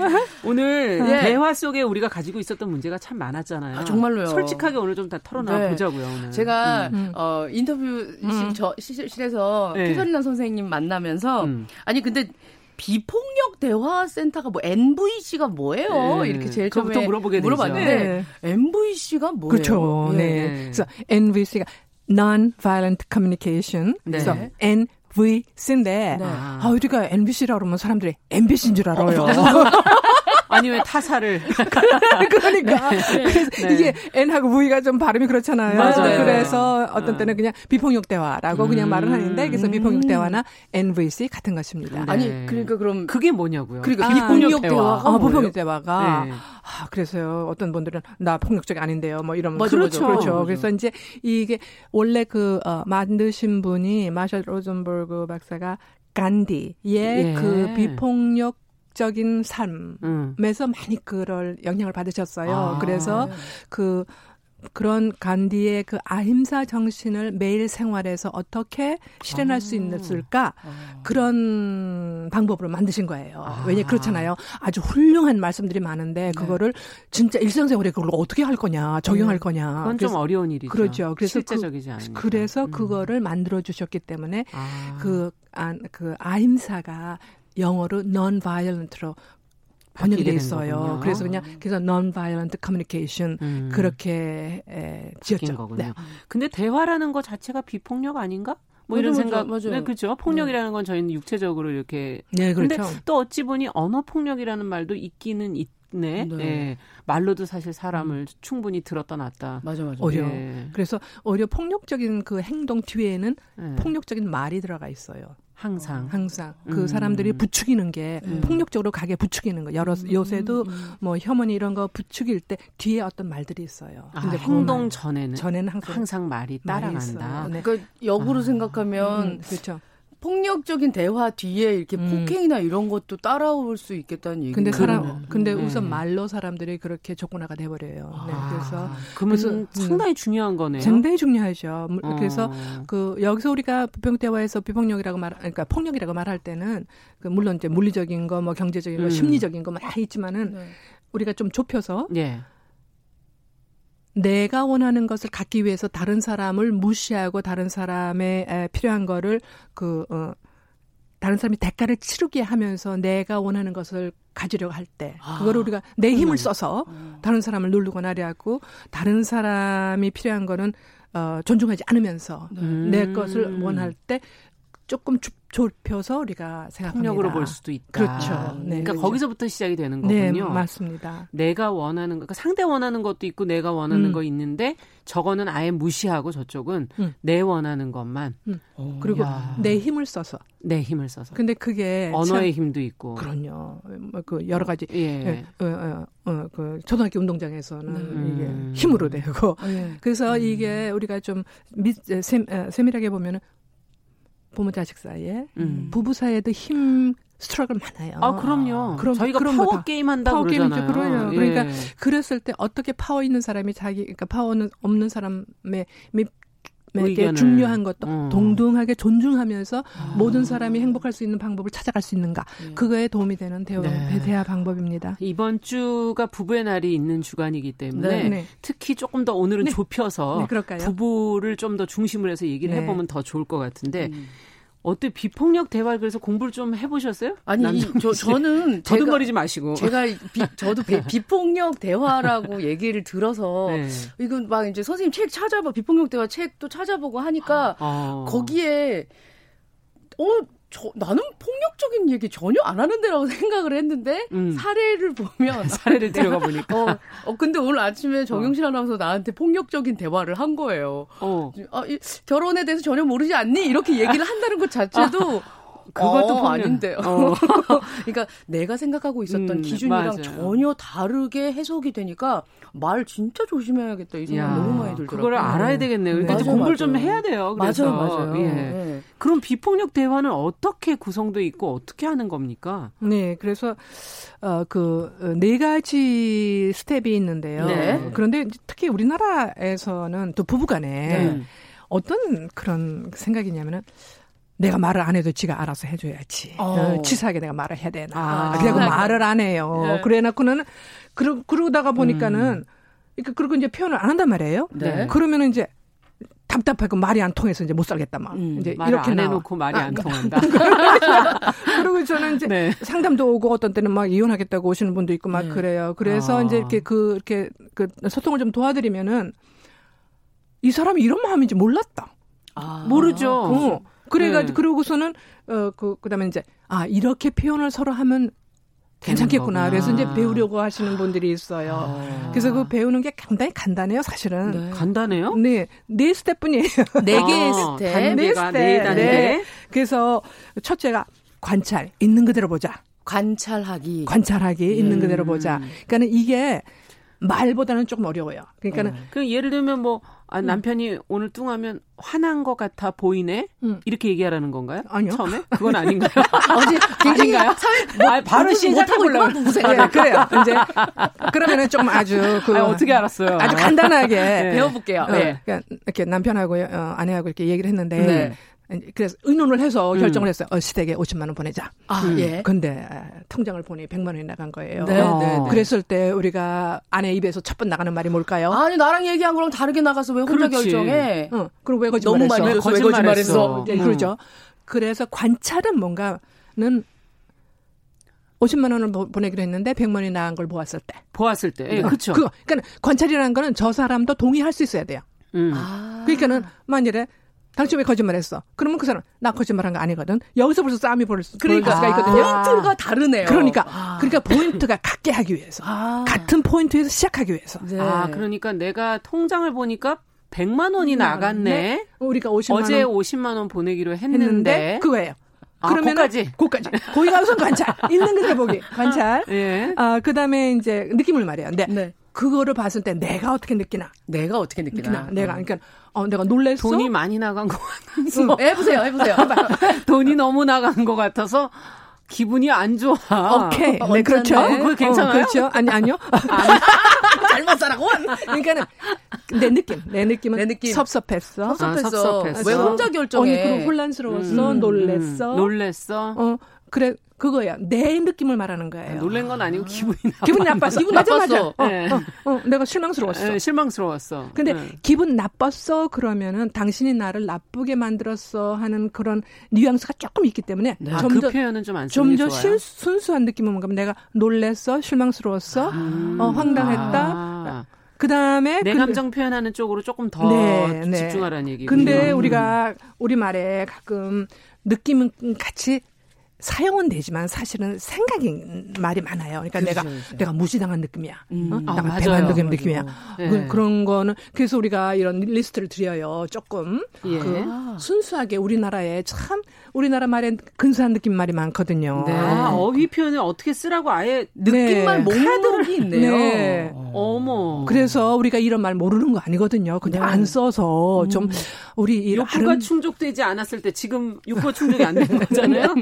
오늘 네. 대화 속에 우리가 가지고 있었던 문제가 참 많았잖아요. 아, 정말로요. 솔직하게 오늘 좀 다 털어 놔 네. 보자고요. 오늘. 제가 음. 음. 어 인터뷰 음. 저 실에서 네. 캐서리나 선생님 만나면서 음. 아니 근데 비폭력 대화 센터가 뭐 NVC가 뭐예요? 네. 이렇게 제일 처음에 물어보게 물어봤는데 네. NVC가 뭐예요? 그렇죠. 네. 네. 그래서 NVC가 Non-Violent Communication. 네. 그래서 NVC인데 네. 아 우리가 NVC라 그러면 사람들이 MBC인 줄 알아요. 아니 왜 타사를 그러니까 네. 그래서 네. 이게 N하고 V가 좀 발음이 그렇잖아요. 맞아요. 그래서 어떤 때는 그냥 비폭력 대화라고 음. 그냥 말을 하는데 그래서 비폭력 대화나 NVC 같은 것입니다. 네. 아니 그러니까 그럼 그게 뭐냐고요? 그러니까 아, 비폭력 대화가 아, 비폭력 대화가 네. 아, 그래서요. 어떤 분들은 나 폭력적이 아닌데요. 뭐 이런 맞아, 그렇죠. 그렇죠. 맞아. 그래서 이제 이게 원래 그 어, 만드신 분이 마셜 로젠버그 박사가 간디의 예. 그 비폭력 적인 삶에서 음. 많이 그럴 영향을 받으셨어요. 아. 그래서 네. 그 그런 간디의 그 아힘사 정신을 매일 생활에서 어떻게 실현할 아. 수 있을까 아. 그런 방법으로 만드신 거예요. 아. 왜냐 그렇잖아요. 아주 훌륭한 말씀들이 많은데 네. 그거를 진짜 일상생활에 그걸 어떻게 할 거냐 적용할 네. 거냐. 그건 좀 어려운 일이죠. 그렇죠. 그래서 실제적이지 그, 않으니까. 그래서 음. 그거를 만들어 주셨기 때문에 아. 그, 아, 그 아임사가 영어로 non-violent로 번역이 돼 있어요. 거군요. 그래서 그냥 그래서 non-violent communication 음. 그렇게 에, 지었죠. 거군요. 네. 근데 대화라는 것 자체가 비폭력 아닌가? 뭐 맞아, 이런 생각. 맞아요. 네, 그렇죠. 폭력이라는 건 저희는 육체적으로 이렇게. 네, 그렇죠. 근데 또 어찌 보니 언어 폭력이라는 말도 있기는 있. 네. 네. 네. 말로도 사실 사람을 음. 충분히 들었다 놨다. 맞아, 맞아. 어려. 네. 그래서 오히려 폭력적인 그 행동 뒤에는 네. 폭력적인 말이 들어가 있어요. 항상 항상 그 음. 사람들이 부추기는 게 음. 폭력적으로 가게 부추기는 거 여러 음. 요새도 음. 뭐 혐오니 이런 거 부추길 때 뒤에 어떤 말들이 있어요. 아, 근데 행동 전에는 전에는 항상, 항상 말이 따라간다. 네. 그 역으로 아. 생각하면 그렇죠. 폭력적인 대화 뒤에 이렇게 음. 폭행이나 이런 것도 따라올 수 있겠다는 얘기. 근데 사람, 음. 근데 네. 우선 말로 사람들이 그렇게 조건화가 돼버려요. 네, 아, 그래서 그러면 음. 상당히 중요한 거네요. 상당히 중요하죠. 어. 그래서 그 여기서 우리가 비평 대화에서 비폭력이라고 말, 그러니까 폭력이라고 말할 때는 그 물론 이제 물리적인 거, 뭐 경제적인 거, 음. 심리적인 거막 있지만은 네. 우리가 좀 좁혀서. 네. 내가 원하는 것을 갖기 위해서 다른 사람을 무시하고 다른 사람의 필요한 거를 그 어, 다른 사람이 대가를 치르게 하면서 내가 원하는 것을 가지려고 할 때, 아, 그거를 우리가 내 힘을 써서 음. 다른 사람을 누르고 나려하고 다른 사람이 필요한 거는 어, 존중하지 않으면서 음. 내 것을 원할 때 조금 좁혀서 우리가 생각합니다. 폭력으로 볼 수도 있다. 그렇죠. 네, 그러니까 그렇죠. 거기서부터 시작이 되는 네, 거군요. 네, 맞습니다. 내가 원하는 거, 그러니까 상대 원하는 것도 있고 내가 원하는 음. 거 있는데 저거는 아예 무시하고 저쪽은 음. 내 원하는 것만. 음. 그리고 야. 내 힘을 써서. 내 힘을 써서. 근데 그게 언어의 힘도 있고. 그럼요. 뭐그 여러 가지. 예. 예. 어, 어, 어, 그 초등학교 운동장에서는 음. 이게 힘으로 되고. 예. 그래서 음. 이게 우리가 좀 미, 세, 세밀하게 보면은 부모 자식 사이에 음. 부부 사이에도 힘 struggle 많아요. 아 그럼요. 그럼 저희가 그런 파워 게임 한다고 파워 그러잖아요. 게임이죠. 그러요. 예. 그러니까 그랬을 때 어떻게 파워 있는 사람이 자기 그러니까 파워는 없는 사람의 에게 중요한 것도 어. 동등하게 존중하면서 아. 모든 사람이 행복할 수 있는 방법을 찾아갈 수 있는가 네. 그거에 도움이 되는 대화, 네. 대화 방법입니다. 이번 주가 부부의 날이 있는 주간이기 때문에 네. 네. 특히 조금 더 오늘은 네. 좁혀서 네, 부부를 좀 더 중심으로 해서 얘기를 해보면 더 좋을 것 같은데 음. 어때 비폭력 대화 그래서 공부를 좀 해보셨어요? 아니 이, 저 저는 더듬거리지 마시고 제가 비, 저도 비, 폭력 대화라고 얘기를 들어서 네. 이건 막 이제 선생님 책 찾아봐 비폭력 대화 책도 찾아보고 하니까 아. 거기에 어 저, 나는 폭력적인 얘기 전혀 안 하는데라고 생각을 했는데 음. 사례를 보면 사례를 들어가 보니까 어, 어 근데 오늘 아침에 정용실 어. 아나운서 나한테 폭력적인 대화를 한 거예요. 어. 아, 이, 결혼에 대해서 전혀 모르지 않니? 이렇게 얘기를 한다는 것 자체도 아. 그것도 어, 아닌데요. 어. 그러니까 내가 생각하고 있었던 음, 기준이랑 맞아요. 전혀 다르게 해석이 되니까 말 진짜 조심해야겠다 이 생각 너무 많이 들더라고요. 그걸 알아야 되겠네요. 그러니까 네. 공부를 좀 해야 돼요. 그래서. 맞아요, 맞아요. 예. 네. 그럼 비폭력 대화는 어떻게 구성돼 있고 어떻게 하는 겁니까? 네, 그래서 어 그네 가지 스텝이 있는데요. 네. 그런데 특히 우리나라에서는 또 부부간에 네. 어떤 그런 생각이냐면은 내가 말을 안 해도 지가 알아서 해줘야지. 어. 어 치사하게 내가 말을 해야 되나. 아, 그래고 말을 안 해요. 네. 그래 놓고는, 그러, 그러다가 보니까는, 음. 그러니까 그리고 이제 표현을 안 한단 말이에요. 네. 그러면은 이제 답답하고 말이 안 통해서 이제 못 살겠다 막 음, 이제 이렇게 안 해놓고 말이 아, 안 통한다. 그리고 저는 이제 네. 상담도 오고 어떤 때는 막 이혼하겠다고 오시는 분도 있고 막 네. 그래요. 그래서 아. 이제 이렇게 그 이렇게 그 소통을 좀 도와드리면은 이 사람이 이런 마음인지 몰랐다. 아. 모르죠. 어. 그래가지고 네. 그러고서는 어그 그다음에 이제 아 이렇게 표현을 서로 하면 괜찮겠구나. 그래서 이제 배우려고 하시는 분들이 있어요. 아. 그래서 그 배우는 게 상당히 간단해요, 사실은. 네. 간단해요? 네. 네 스텝뿐이에요. 네 개의 아, 스텝. 네 스텝. 네 단계. 네. 그래서 첫째가 관찰, 있는 그대로 보자. 관찰하기. 관찰하기, 음. 있는 그대로 보자. 그러니까는 이게 말보다는 조금 어려워요. 그러니까는. 어. 그 예를 들면 뭐 아, 음. 남편이 음. 오늘 뚱하면 화난 것 같아 보이네? 음. 이렇게 얘기하라는 건가요? 아니요. 처음에? 그건 아닌가요? 어제 아닌가요? 뭐, 아, 바로 시작해보려고. 네, 그래요. 이제, 그러면은 좀 아주, 그. 아, 어떻게 알았어요? 아주 간단하게. 네. 배워볼게요. 어, 네. 그러니까 이렇게 남편하고, 어, 아내하고 이렇게 얘기를 했는데. 네. 그래서 의논을 해서 음. 결정을 했어요. 어, 시댁에 50만 원 보내자. 아, 음. 예. 근데 통장을 보니 100만 원이 나간 거예요. 네, 어. 네, 네. 그랬을 때 우리가 아내 입에서 첫 번 나가는 말이 뭘까요? 아니 나랑 얘기한 거랑 다르게 나가서 왜 혼자 그렇지. 결정해? 어. 그리고 왜 거짓말했어? 너무 많이. 왜 거짓말했어? 네, 그러죠. 그래서 관찰은 뭔가는 50만 원을 보내기로 했는데 100만 원이 나간 걸 보았을 때. 보았을 때. 예, 그렇죠. 그 그러니까 관찰이라는 거는 저 사람도 동의할 수 있어야 돼요. 음. 아. 그러니까는 만일에 당신 왜 거짓말했어? 그러면 그 사람 나 거짓말한 거 아니거든. 여기서 벌써 싸움이 벌 수, 그러니까 수가 있거든요. 포인트가 다르네요. 그러니까 아. 그러니까 포인트가 같게 하기 위해서 아. 같은 포인트에서 시작하기 위해서. 네. 아 그러니까 내가 통장을 보니까 100만 원이 나갔네. 네? 우리가 50만 어제 원. 50만 원 보내기로 했는데, 했는데 그거예요. 아, 그러면 거까지 거까지 거기 가서 관찰 있는 그대로 보기 관찰. 예. 아 그다음에 이제 느낌을 말해요. 근데 네. 그거를 봤을 때 내가 어떻게 느끼나? 내가 어떻게 느끼나? 느끼나? 내가 그러니까 어 내가 놀랬어. 돈이 많이 나간 것 같아서. 응, 해보세요, 해보세요. 돈이 너무 나간 것 같아서 기분이 안 좋아. 오케이. 어, 네, 그렇죠. 어, 그거 괜찮아요? 어, 그렇죠. 아니, 아니요. 잘못 살아고. 그러니까는 내 느낌, 내 느낌은 내 느낌. 섭섭했어. 섭섭했어. 아, 섭섭했어. 왜 혼자 결정해? 언니, 그럼 혼란스러웠어. 음, 놀랬어. 음, 놀랬어. 어, 그래. 그거야. 내 느낌을 말하는 거예요. 놀란 건 아니고 기분이 나빴어. 기분 나빴어. 기분 맞아, 나빴어. 맞아. 네. 어, 어, 어, 내가 실망스러웠어. 네, 실망스러웠어. 근데 네. 기분 나빴어 그러면은 당신이 나를 나쁘게 만들었어 하는 그런 뉘앙스가 조금 있기 때문에 네. 좀 아, 그 표현은 좀안 쓰는 좀더 순수한 느낌은 뭔가 내가 놀랬어, 실망스러웠어, 아. 어, 황당했다. 아. 그 다음에 내 감정 표현하는 쪽으로 조금 더 네, 네. 집중하라는 얘기고. 근데 우리가 우리 말에 가끔 느낌은 같이 사용은 되지만 사실은 생각이 말이 많아요. 그러니까 그렇죠, 내가 그렇죠. 내가 무시당한 느낌이야. 음. 어? 아, 내가 배반한 느낌이야. 네. 그, 런 거는 그래서 우리가 이런 리스트를 드려요. 조금 예. 그 순수하게 우리나라에 참 우리나라 말에 근사한 느낌 말이 많거든요. 네. 아, 어휘 표현을 어떻게 쓰라고 아예 느낌말 네. 목록이 있네요. 네. 어머. 그래서 우리가 이런 말 모르는 거 아니거든요. 근데 네. 안 써서 좀 음. 우리 욕구가 아름... 충족되지 않았을 때 지금 욕구가 충족이 안 되는 거잖아요.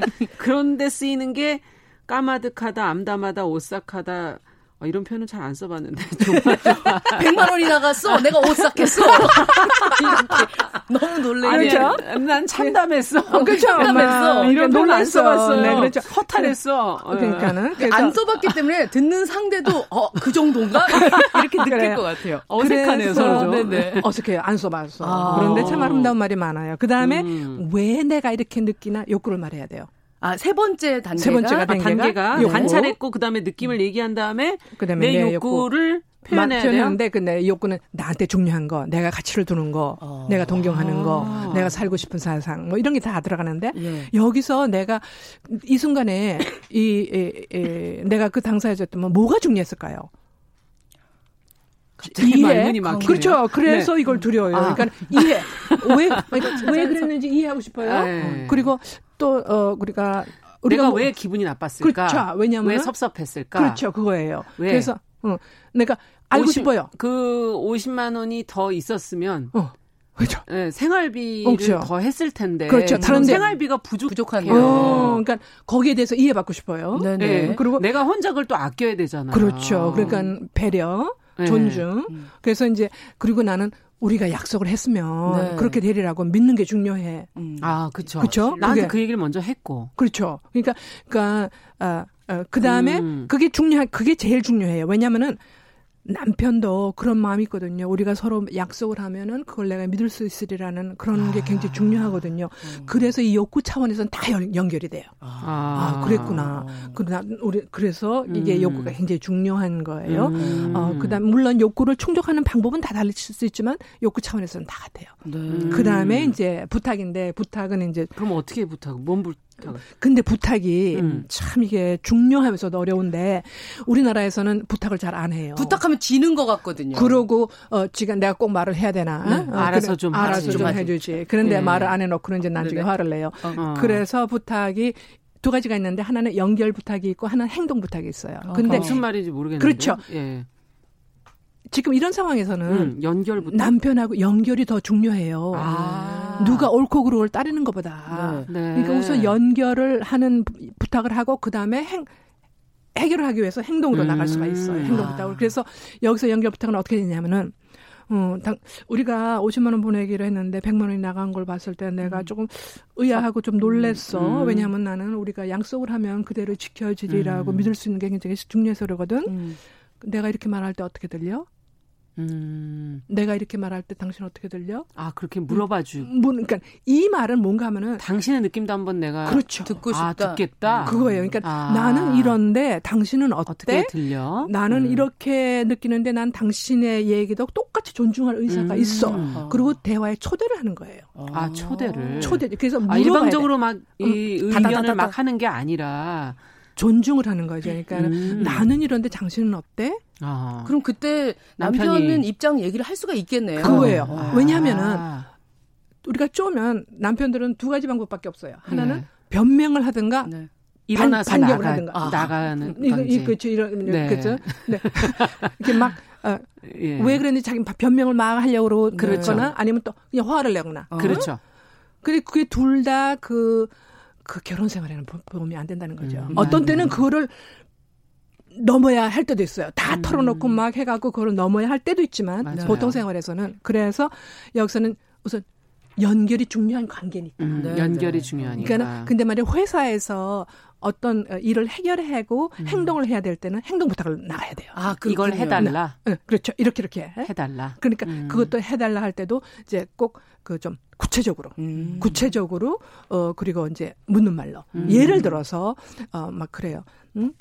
그런데 쓰이는 게 까마득하다, 암담하다, 오싹하다, 어, 이런 표현은 잘 안 써봤는데. 100만 원이 나갔어. 내가 옷 샀겠어. 너무 놀래요. 그렇죠? 난 참담했어. 어, 그렇죠. 참담했어. 이런 표현 안 써봤어. 네, 그렇죠. 허탈했어. 어. 그러니까는. 안 써봤기 때문에 듣는 상대도 어, 그 정도인가? 이렇게 느낄 그래요. 것 같아요. 어색하네요, 서로 좀. 네네. 어색해요. 안 써봤어. 아. 그런데 참 아름다운 말이 많아요. 그 다음에 음. 왜 내가 이렇게 느끼나 욕구를 말해야 돼요. 아, 세 번째 단계가 세 번째가 단계가, 단계가 관찰했고 그다음에 느낌을 얘기한 다음에 그다음에 내, 내 욕구를 표현해야 표현하는데 근데 욕구는 나한테 중요한 거, 내가 가치를 두는 거, 어. 내가 동경하는 거, 아. 내가 살고 싶은 사상 뭐 이런 게 다 들어가는데 예. 여기서 내가 이 순간에 이, 이, 이 내가 그 당사자였다면 뭐가 중요했을까요? 이해. 그렇죠. 그래서 네. 이걸 두려워요. 아. 그러니까 이해. 왜, 그러니까 왜 그랬는지 이해하고 싶어요. 아, 네. 그리고 또, 어, 우리가, 우리가 뭐, 왜 기분이 나빴을까? 그렇죠. 왜냐면. 왜 섭섭했을까? 그렇죠. 그거예요. 왜? 그래서, 어, 내가 알고 50, 싶어요. 그 50만 원이 더 있었으면. 어. 그렇죠. 네, 생활비를 그렇죠. 더 했을 텐데. 그렇죠. 다른 생활비가 부족, 부족하네요. 어, 그러니까 거기에 대해서 이해받고 싶어요. 네네. 네. 그리고 내가 혼자 그걸 또 아껴야 되잖아요. 그렇죠. 그러니까 배려. 네. 존중. 네. 그래서 이제 그리고 나는 우리가 약속을 했으면 네. 그렇게 되리라고 믿는 게 중요해. 음. 아, 그렇죠. 그렇죠. 나한테 그 얘기를 먼저 했고. 그렇죠. 그러니까 그러니까 아, 어, 그다음에 음. 그게 중요한 그게 제일 중요해요. 왜냐면은 남편도 그런 마음이 있거든요. 우리가 서로 약속을 하면은 그걸 내가 믿을 수 있으리라는 그런 아. 게 굉장히 중요하거든요. 음. 그래서 이 욕구 차원에서는 다 연, 결이 돼요. 아, 아 그랬구나. 그러나 우리 그래서 이게 음. 욕구가 굉장히 중요한 거예요. 음. 어, 그다음 물론 욕구를 충족하는 방법은 다 달릴 수 있지만 욕구 차원에서는 다 같아요. 네. 그다음에 이제 부탁인데 부탁은 이제 그럼 어떻게 부탁? 뭔 부탁? 근데 부탁이 음. 참 이게 중요하면서도 어려운데 우리나라에서는 부탁을 잘 안 해요. 부탁하면 지는 것 같거든요. 그러고 어 지금 내가 꼭 말을 해야 되나? 네? 어, 알아서 그래, 좀 알아서 좀, 해주지. 그런데 네. 말을 안 해놓고는 이제 나중에 네네. 화를 내요. 어. 그래서 부탁이 두 가지가 있는데 하나는 연결 부탁이 있고 하나는 행동 부탁이 있어요. 어, 근데 무슨 말인지 모르겠는데. 그렇죠. 예. 지금 이런 상황에서는 음, 연결 남편하고 연결이 더 중요해요. 아. 누가 옳고 그름을 따르는 것보다. 네. 네. 그러니까 우선 연결을 하는 부탁을 하고 그 다음에 행 해결을 하기 위해서 행동으로 음. 나갈 수가 있어요. 행동 부탁을. 아. 그래서 여기서 연결 부탁은 어떻게 되냐면은 어, 당, 우리가 50만 원 보내기로 했는데 100만 원이 나간 걸 봤을 때 내가 음. 조금 의아하고 좀 놀랬어. 음. 왜냐하면 나는 우리가 약속을 하면 그대로 지켜지리라고 음. 믿을 수 있는 게 굉장히 중요해서 그러거든. 음. 내가 이렇게 말할 때 어떻게 들려? 음. 내가 이렇게 말할 때 당신 어떻게 들려? 아 그렇게 물어봐 주. 음, 뭐, 그러니까 이 말은 뭔가 하면은 당신의 느낌도 한번 내가 그렇죠. 듣고 싶다. 아, 듣겠다. 그거예요. 그러니까 아. 나는 이런데 당신은 어때? 어떻게 들려? 나는 음. 이렇게 느끼는데 난 당신의 얘기도 똑같이 존중할 의사가 음. 있어. 어. 그리고 대화에 초대를 하는 거예요. 아 초대를. 초대. 그래서 아, 일방적으로 막이 음. 의견을 막 하는 게 아니라 존중을 하는 거죠. 그러니까 음. 나는 이런데 당신은 어때? 아. 그럼 그때 남편은 남편이... 입장 얘기를 할 수가 있겠네요. 그거예요. 아. 왜냐하면은 우리가 쪼면 남편들은 두 가지 방법밖에 없어요. 하나는 네. 변명을 하든가 네. 일어나서 반, 나가, 하든가. 아, 나가는 이거 이 그렇죠 이런 네. 그렇죠. 네. 이렇게 막 어, 예. 왜 그랬는지 자기 변명을 막 하려고 그러거나 그렇죠. 아니면 또 그냥 화를 내거나. 어? 그렇죠. 그리고 그게 둘 다 그 그 결혼 생활에는 보험이 안 된다는 거죠. 음, 어떤 때는 그거를 넘어야 할 때도 있어요. 다 음. 털어놓고 막 해갖고 그걸 넘어야 할 때도 있지만 맞아요. 보통 생활에서는 그래서 여기서는 우선 연결이 중요한 관계니까. 음, 네, 연결이 네. 중요하니까. 그러니까 근데 말이야 회사에서 어떤 일을 해결하고 음. 행동을 해야 될 때는 행동 부탁을 나가야 돼요. 아, 이걸 해달라. 네, 그렇죠. 이렇게 이렇게 해? 해달라. 그러니까 음. 그것도 해달라 할 때도 이제 꼭 그 좀 구체적으로, 음. 구체적으로 어 그리고 이제 묻는 말로 음. 예를 들어서 어막 그래요. 응?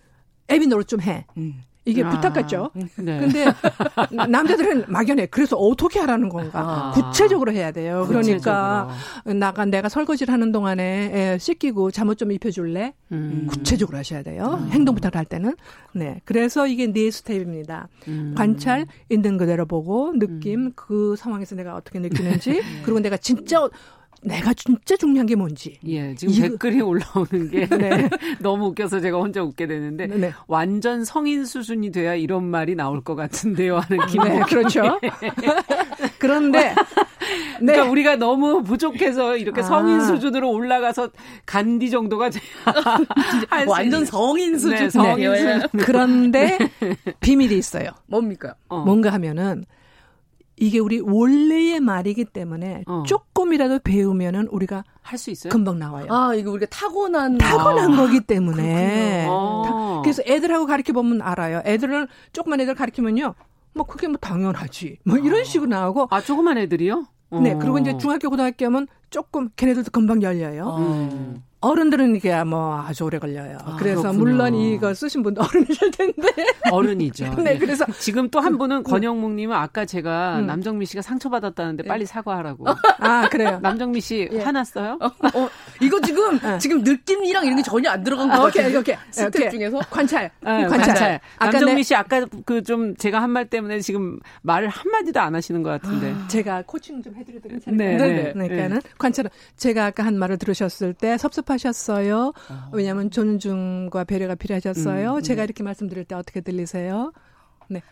애비 노릇 좀 해. 음. 이게 아, 부탁 같죠? 네. 근데 남자들은 막연해. 그래서 어떻게 하라는 건가? 아, 구체적으로 해야 돼요. 그러니까 나가 내가 설거지를 하는 동안에 애 씻기고 잠옷 좀 입혀줄래? 음. 구체적으로 하셔야 돼요. 음. 행동 부탁할 때는. 네. 그래서 이게 네 스텝입니다. 음. 관찰, 있는 그대로 보고 느낌, 음. 그 상황에서 내가 어떻게 느끼는지, 네. 그리고 내가 진짜 내가 진짜 중요한 게 뭔지. 예, 지금 이거. 댓글이 올라오는 게 네. 너무 웃겨서 제가 혼자 웃게 되는데 네. 완전 성인 수준이 돼야 이런 말이 나올 것 같은데요 하는 기분. 네, 그렇죠. 그런데 그러니까 네. 우리가 너무 부족해서 이렇게 아. 성인 수준으로 올라가서 간디 정도가 완전 성인 수준. 네, 성인 수준. 그런데 비밀이 있어요. 뭡니까? 어. 뭔가 하면은 이게 우리 원래의 말이기 때문에 어. 조금이라도 배우면은 우리가 할 수 있어요. 금방 나와요. 아, 이거 우리가 타고난 타고난 아. 거기 때문에. 아. 그래서 애들하고 가르쳐 보면 알아요. 애들은 조그만 애들 가르치면요. 뭐 그게 뭐 당연하지. 뭐 이런 아. 식으로 나오고. 아, 조그만 애들이요? 네. 그리고 이제 어. 중학교 고등학교 하면 조금 걔네들도 금방 열려요. 음. 어른들은 이게 뭐 아주 오래 걸려요. 아, 그래서 그렇군요. 물론 이거 쓰신 분도 어른이실 텐데. 어른이죠. 네, 네, 그래서 지금 또 한 분은 권영묵 님은 아까 제가 음. 남정미 씨가 상처받았다는데 빨리 예. 사과하라고. 아 그래요. 남정미 씨 예. 화났어요? 어, 어, 이거 지금 네. 지금 느낌이랑 이런 게 전혀 안 들어간 것 같아요. 오케이 오케이. 스텝. 중에서 관찰. 네, 관찰. 관찰. 남정미 내... 씨 아까 그 좀 제가 한 말 때문에 지금 말을 한 마디도 안 하시는 것 같은데. 아, 제가 코칭 좀 해드려도 괜찮을까요? 네, 네. 네. 그러니까는 관찰. 제가 아까 한 말을 들으셨을 때 섭섭 섭섭하셨어요. 어. 왜냐하면 존중과 배려가 필요하셨어요. 음, 제가 네. 이렇게 말씀드릴 때 어떻게 들리세요? 네.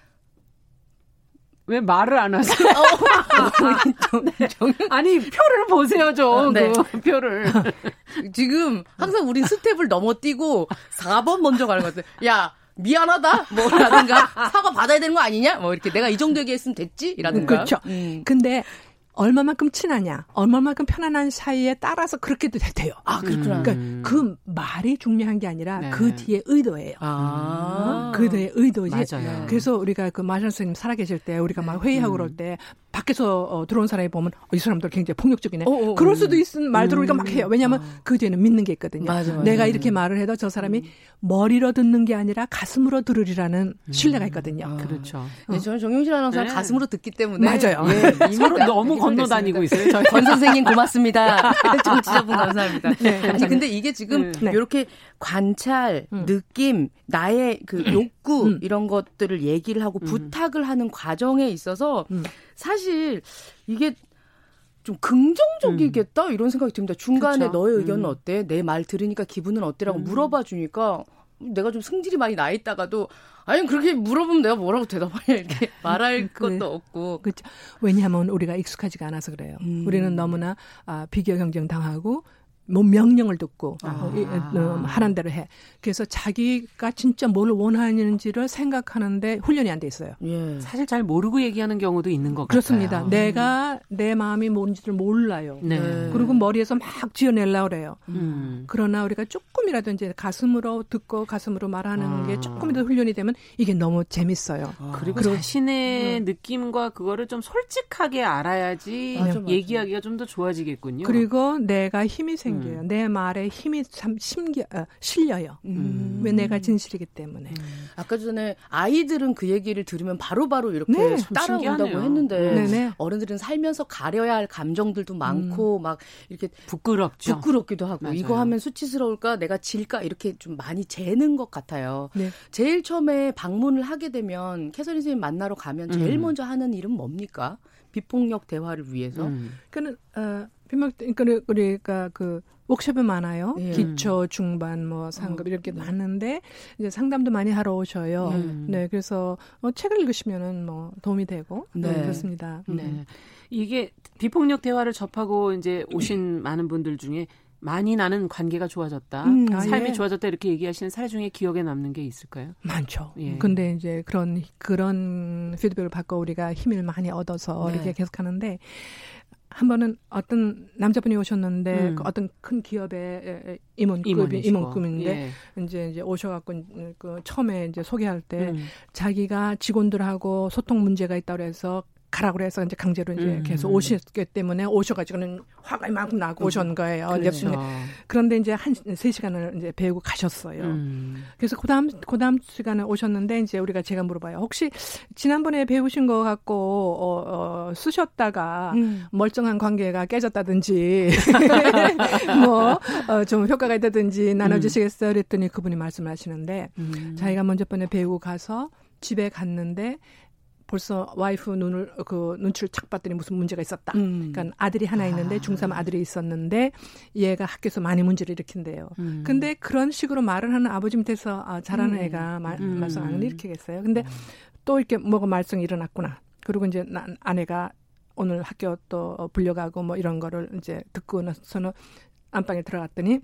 왜 말을 안 하세요? 어. 네. 아니 표를 보세요 좀. 네. 그 표를. 지금 항상 우리 스텝을 넘어뛰고 4번 먼저 가는 것 같아요. 야 미안하다 뭐라든가 사과 받아야 되는 거 아니냐 뭐 이렇게 내가 이 정도 얘기했으면 됐지라든가. 그렇죠. 음. 근데 얼마만큼 친하냐, 얼마만큼 편안한 사이에 따라서 그렇게도 돼요. 아, 그렇구나. 그러니까 그 말이 중요한 게 아니라 네. 그 뒤에 의도예요. 아. 그 뒤에 의도지. 맞아요. 그래서 우리가 그 마샬 선생님 살아계실 때 우리가 막 회의하고 음. 그럴 때 밖에서 어, 들어온 사람이 보면 어, 이 사람들 굉장히 폭력적이네. 어어, 어, 그럴 수도 있는 말들을 우리가 막 해요. 왜냐하면 어. 그 뒤에는 믿는 게 있거든요. 맞아, 맞아. 내가 이렇게 말을 해도 저 사람이 머리로 듣는 게 아니라 가슴으로 들으리라는 음. 신뢰가 있거든요. 아. 그렇죠. 네, 저는 정용실 아나운서 네. 가슴으로 듣기 때문에 맞아요. 예, 서로 너무 건너 다니고 있어요. 저희 권 선생님 고맙습니다. 정치자분 감사합니다. 네, 아니 근데 이게 지금 네. 이렇게 관찰, 음. 느낌, 나의 그 음. 욕구 음. 이런 것들을 얘기를 하고 음. 부탁을 하는 과정에 있어서 음. 사실 이게 좀 긍정적이겠다 음. 이런 생각이 듭니다. 중간에 그쵸? 너의 의견은 어때? 내 말 들으니까 기분은 어때라고 물어봐 주니까 내가 좀 승질이 많이 나 있다가도 아니 그렇게 물어보면 내가 뭐라고 대답하냐 이렇게 말할 그, 것도 없고 그렇죠. 왜냐하면 우리가 익숙하지가 않아서 그래요. 음. 우리는 너무나 아, 비교 경쟁 당하고 뭐 명령을 듣고 아. 어, 어, 하는 대로 해. 그래서 자기가 진짜 뭘 원하는지를 생각하는데 훈련이 안 돼 있어요. 예. 사실 잘 모르고 얘기하는 경우도 있는 것 그렇습니다. 같아요. 내가 내 마음이 뭔지를 몰라요. 네. 그리고 머리에서 막 지어내려고 그래요. 음. 그러나 우리가 조금이라도 이제 가슴으로 듣고 가슴으로 말하는 아. 게 조금이라도 훈련이 되면 이게 너무 재밌어요. 아. 그리고, 그리고 자신의 음. 느낌과 그거를 좀 솔직하게 알아야지 맞아, 맞아. 얘기하기가 좀 더 좋아지겠군요. 그리고 내가 힘이 생 생겨요. 음. 내 말에 힘이 참 심겨, 어, 실려요. 음. 왜 내가 진실이기 때문에. 음. 아까 전에 아이들은 그 얘기를 들으면 바로바로 바로 이렇게 네, 따라온다고 했는데 네네. 어른들은 살면서 가려야 할 감정들도 많고 음. 막 이렇게 부끄럽죠. 부끄럽기도 하고 맞아요. 이거 하면 수치스러울까 내가 질까 이렇게 좀 많이 재는 것 같아요. 네. 제일 처음에 방문을 하게 되면 캐서린 선생님 만나러 가면 제일 음. 먼저 하는 일은 뭡니까? 비폭력 대화를 위해서. 음. 그는 어, 비폭 그러니까 우리가 그 워크숍이 많아요. 예. 기초, 중반, 뭐 상급 어. 이렇게 네. 많은데 이제 상담도 많이 하러 오셔요. 음. 네, 그래서 어, 책을 읽으시면은 뭐 도움이 되고 네. 네 그렇습니다. 네. 음. 이게 비폭력 대화를 접하고 이제 오신 많은 분들 중에 많이 나는 관계가 좋아졌다, 음, 아, 삶이 예. 좋아졌다 이렇게 얘기하시는 사례 중에 기억에 남는 게 있을까요? 많죠. 예. 근데 이제 그런 그런 피드백을 받고 우리가 힘을 많이 얻어서 네. 이렇게 계속하는데 한 번은 어떤 남자분이 오셨는데 음. 그 어떤 큰 기업의 임원급이 임원급인데 예. 이제 이제 오셔갖고 그 처음에 이제 소개할 때 음. 자기가 직원들하고 소통 문제가 있다고 해서 가라 그래서 이제 강제로 이제 음. 계속 오셨기 때문에 오셔가지고는 화가 막 나고 음. 오셨는 거예요. 그렇죠. 그런데 이제 한 세 시간을 이제 배우고 가셨어요. 음. 그래서 그다음 그다음 시간에 오셨는데 이제 우리가 제가 물어봐요. 혹시 지난번에 배우신 거 갖고 어, 어 쓰셨다가 음. 멀쩡한 관계가 깨졌다든지 뭐좀 어, 효과가 있다든지 나눠주시겠어요? 그랬더니 그분이 말씀하시는데 음. 자기가 먼저 번에 배우고 가서 집에 갔는데 벌써 와이프 눈을 그 눈치를 착 봤더니 무슨 문제가 있었다. 음. 그러니까 아들이 하나 있는데 아. 중3 아들이 있었는데 얘가 학교에서 많이 문제를 일으킨대요. 음. 근데 그런 식으로 말을 하는 아버지 밑에서 아, 잘하는 음. 애가 말, 음. 말썽 안 일으키겠어요. 근데 음. 또 이렇게 뭐가 말썽이 일어났구나. 그리고 이제 나, 아내가 오늘 학교 또 불려가고 뭐 이런 거를 이제 듣고 나서는 안방에 들어갔더니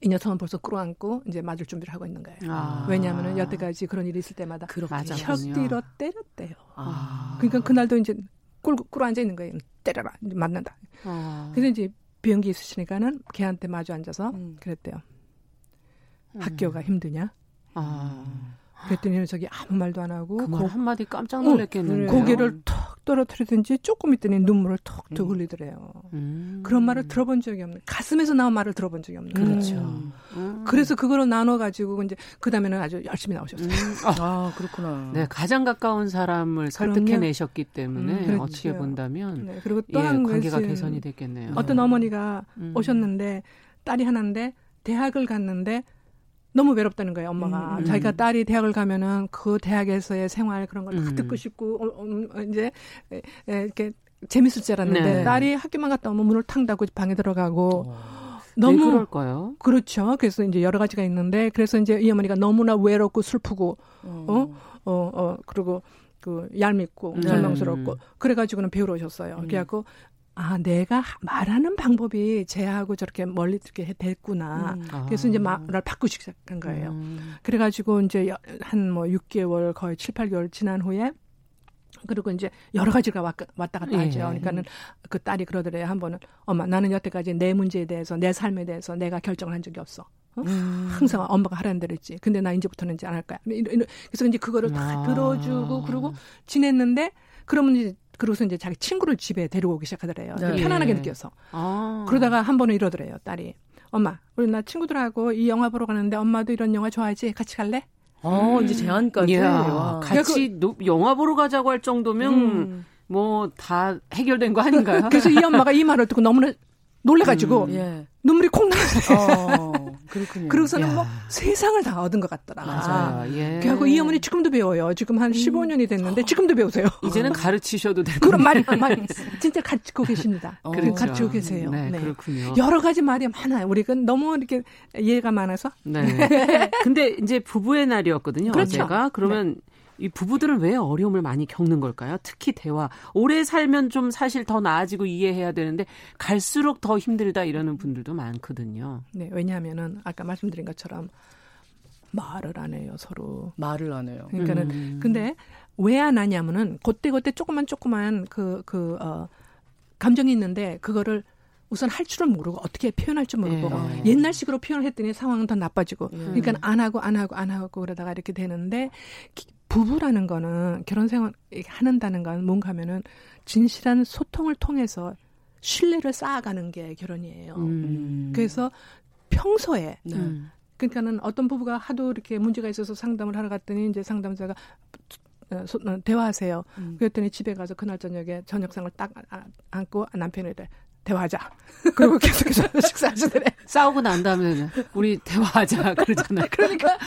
이 녀석은 벌써 끌어안고 이제 맞을 준비를 하고 있는 거예요. 아. 왜냐하면 여태까지 그런 일이 있을 때마다 혀띠로 때렸대요. 아. 그러니까 그날도 이제 꿀, 꿀 앉아 있는 거예요. 때려라. 이제 맞는다. 아. 그래서 이제 비행기 있으시니까는 걔한테 마주 앉아서 음. 그랬대요. 음. 학교가 힘드냐? 아. 그랬더니 저기 아무 말도 안 하고 그 한마디 깜짝 놀랐겠는데 어, 고개를 톡 떨어뜨리든지 조금 있더니 눈물을 톡톡 음. 흘리더래요. 음. 그런 말을 들어본 적이 없는 가슴에서 나온 말을 들어본 적이 없는 그렇죠. 음. 그래서 그거를 나눠 가지고 이제 그 다음에는 아주 열심히 나오셨어요. 음. 아, 그렇구나. 네, 가장 가까운 사람을 설득해 내셨기 때문에 음, 그렇죠. 어떻게 본다면 네, 그리고 또한 예, 관계가 개선이 됐겠네요. 어떤 어머니가 음. 오셨는데 딸이 하나인데 대학을 갔는데 너무 외롭다는 거예요, 엄마가. 음, 음. 자기가 딸이 대학을 가면은 그 대학에서의 생활 그런 걸다 음. 듣고 싶고, 어, 어, 음, 이제, 에, 에, 이렇게 재밌을 줄 알았는데, 네. 딸이 학교만 갔다 오면 문을 탕 닫고 방에 들어가고, 어. 너무 그럴까요? 그렇죠. 그래서 이제 여러 가지가 있는데, 그래서 이제 이 어머니가 너무나 외롭고 슬프고, 어, 어, 어, 어 그리고 그 얄밉고 네. 절망스럽고 그래가지고는 배우러 오셨어요. 음. 그래갖고 아, 내가 말하는 방법이 쟤하고 저렇게 멀리 이렇게 됐구나. 음. 그래서 이제 말을 바꾸기 시작한 거예요. 음. 그래가지고 이제 한 뭐 6개월 거의 7, 8개월 지난 후에 그리고 이제 여러 가지가 왔, 왔다 갔다 예. 하죠. 그러니까는 그 딸이 그러더래요. 한 번은 엄마 나는 여태까지 내 문제에 대해서 내 삶에 대해서 내가 결정을 한 적이 없어. 어? 음. 항상 엄마가 하라는 대로 했지. 근데 나 이제부터는 이제 안 할 거야. 그래서 이제 그거를 다 아. 들어주고 그러고 지냈는데 그러면 이제 그러고서 이제 자기 친구를 집에 데려오기 시작하더래요. 네. 편안하게 느껴서. 아. 그러다가 한 번은 이러더래요, 딸이. 엄마, 우리 나 친구들하고 이 영화 보러 가는데 엄마도 이런 영화 좋아하지? 같이 갈래? 어, 이제 제안까지. 야, 같이 그, 영화 보러 가자고 할 정도면 음. 뭐다 해결된 거 아닌가요? 그래서 이 엄마가 이 말을 듣고 너무나 놀래가지고 음, 예. 눈물이 콩 나왔어요. 어, 그렇군요. 그러고서는 야. 뭐 세상을 다 얻은 것 같더라. 맞아요. 예. 그래갖고 이 어머니 지금도 배워요. 지금 한 15년이 됐는데 지금도 배우세요. 이제는 가르치셔도 되고. 그런 말이, 말 진짜 가르치고 계십니다. 어, 그렇죠. 가르치고 계세요. 네, 네, 그렇군요. 여러 가지 말이 많아요. 우리가 너무 이렇게 이해가 많아서. 네. 근데 이제 부부의 날이었거든요. 그렇죠. 어제가. 그러면 네. 이 부부들은 왜 어려움을 많이 겪는 걸까요? 특히 대화. 오래 살면 좀 사실 더 나아지고 이해해야 되는데 갈수록 더 힘들다 이러는 분들도 많거든요. 네, 왜냐하면은 아까 말씀드린 것처럼 말을 안 해요 서로. 말을 안 해요. 그러니까는 음. 근데 왜 안 하냐면은 그때 그때 조그만 조그만 그그 그, 어, 감정이 있는데 그거를 우선 할 줄을 모르고 어떻게 표현할 줄 모르고 예. 옛날식으로 표현을 했더니 상황은 더 나빠지고 예. 그러니까 안 하고 안 하고 안 하고 그러다가 이렇게 되는데 부부라는 거는 결혼 생활 하는다는 건 뭔가 하면은 진실한 소통을 통해서 신뢰를 쌓아가는 게 결혼이에요. 음. 그래서 평소에 네. 그러니까는 어떤 부부가 하도 이렇게 문제가 있어서 상담을 하러 갔더니 이제 상담자가 어, 어, 대화하세요. 음. 그랬더니 집에 가서 그날 저녁에 저녁상을 딱 안고 남편에 대화하자. 그리고 계속해서 식사하시더래. 싸우고 난 다음에는 우리 대화하자 그러잖아요. 그러니까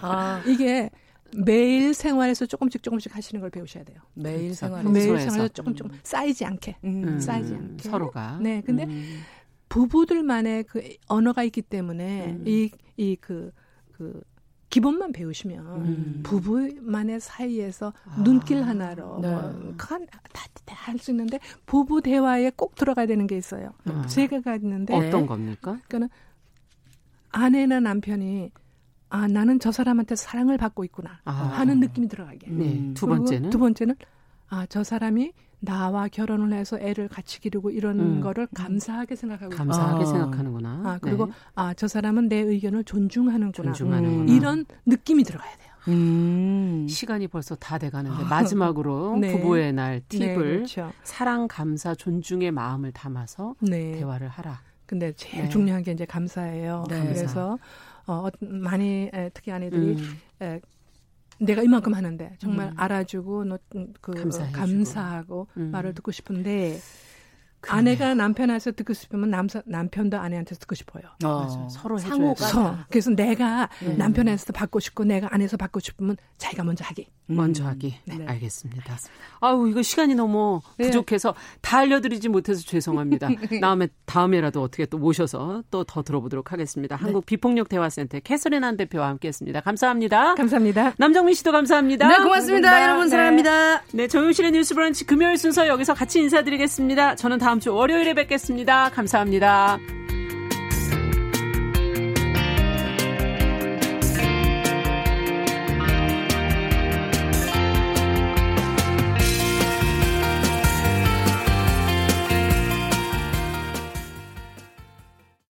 아. 이게 매일 생활에서 조금씩 조금씩 하시는 걸 배우셔야 돼요. 매일 그렇죠. 생활에서 매일 생활에서 조금 조금 쌓이지 않게 음. 쌓이지 않게 서로가 네 근데 음. 부부들만의 그 언어가 있기 때문에 음. 이이 그그 기본만 배우시면 음. 부부만의 사이에서 아. 눈길 하나로 네. 뭐다할 수 있는데 부부 대화에 꼭 들어가야 되는 게 있어요. 아. 제가 갔는데 어떤 겁니까? 그러니까 아내나 남편이 아 나는 저 사람한테 사랑을 받고 있구나 아. 하는 느낌이 들어가게. 네. 두 번째는 두 번째는 아 저 사람이 나와 결혼을 해서 애를 같이 기르고 이런 음. 거를 감사하게 생각하고 감사하게 아. 생각하는구나. 아 그리고 네. 아저 사람은 내 의견을 존중하는구나. 존중하는구나. 음. 이런 느낌이 들어가야 돼요. 음. 시간이 벌써 다 돼가는데 마지막으로 네. 부부의 날 팁을 네, 그렇죠. 사랑, 감사, 존중의 마음을 담아서 네. 대화를 하라. 근데 제일 네. 중요한 게 이제 감사예요. 네. 그래서 어, 많이 에, 특히 아내들이 음. 에, 내가 이만큼 하는데 정말 음. 알아주고 너 그 감사하고 음. 말을 듣고 싶은데 그러네. 아내가 남편한테 듣고 싶으면 남사, 남편도 아내한테 듣고 싶어요. 어, 서로 상호가. 그래서 내가 네. 남편한테서 받고 싶고 내가 아내에서 받고 싶으면 자기가 먼저 하기. 음. 먼저 하기. 네. 네. 알겠습니다. 알겠습니다. 아우 이거 시간이 너무 네. 부족해서 다 알려드리지 못해서 죄송합니다. 다음에 다음에라도 어떻게 또 모셔서 또 더 들어보도록 하겠습니다. 네. 한국 비폭력 대화센터 캐서린 한 대표와 함께 했습니다. 감사합니다. 감사합니다. 남정민 씨도 감사합니다. 네 고맙습니다. 고맙습니다. 여러분 사랑합니다. 네 정용실의 뉴스 브런치 금요일 순서 여기서 같이 인사드리겠습니다. 저는 다음 주 월요일에 뵙겠습니다. 감사합니다.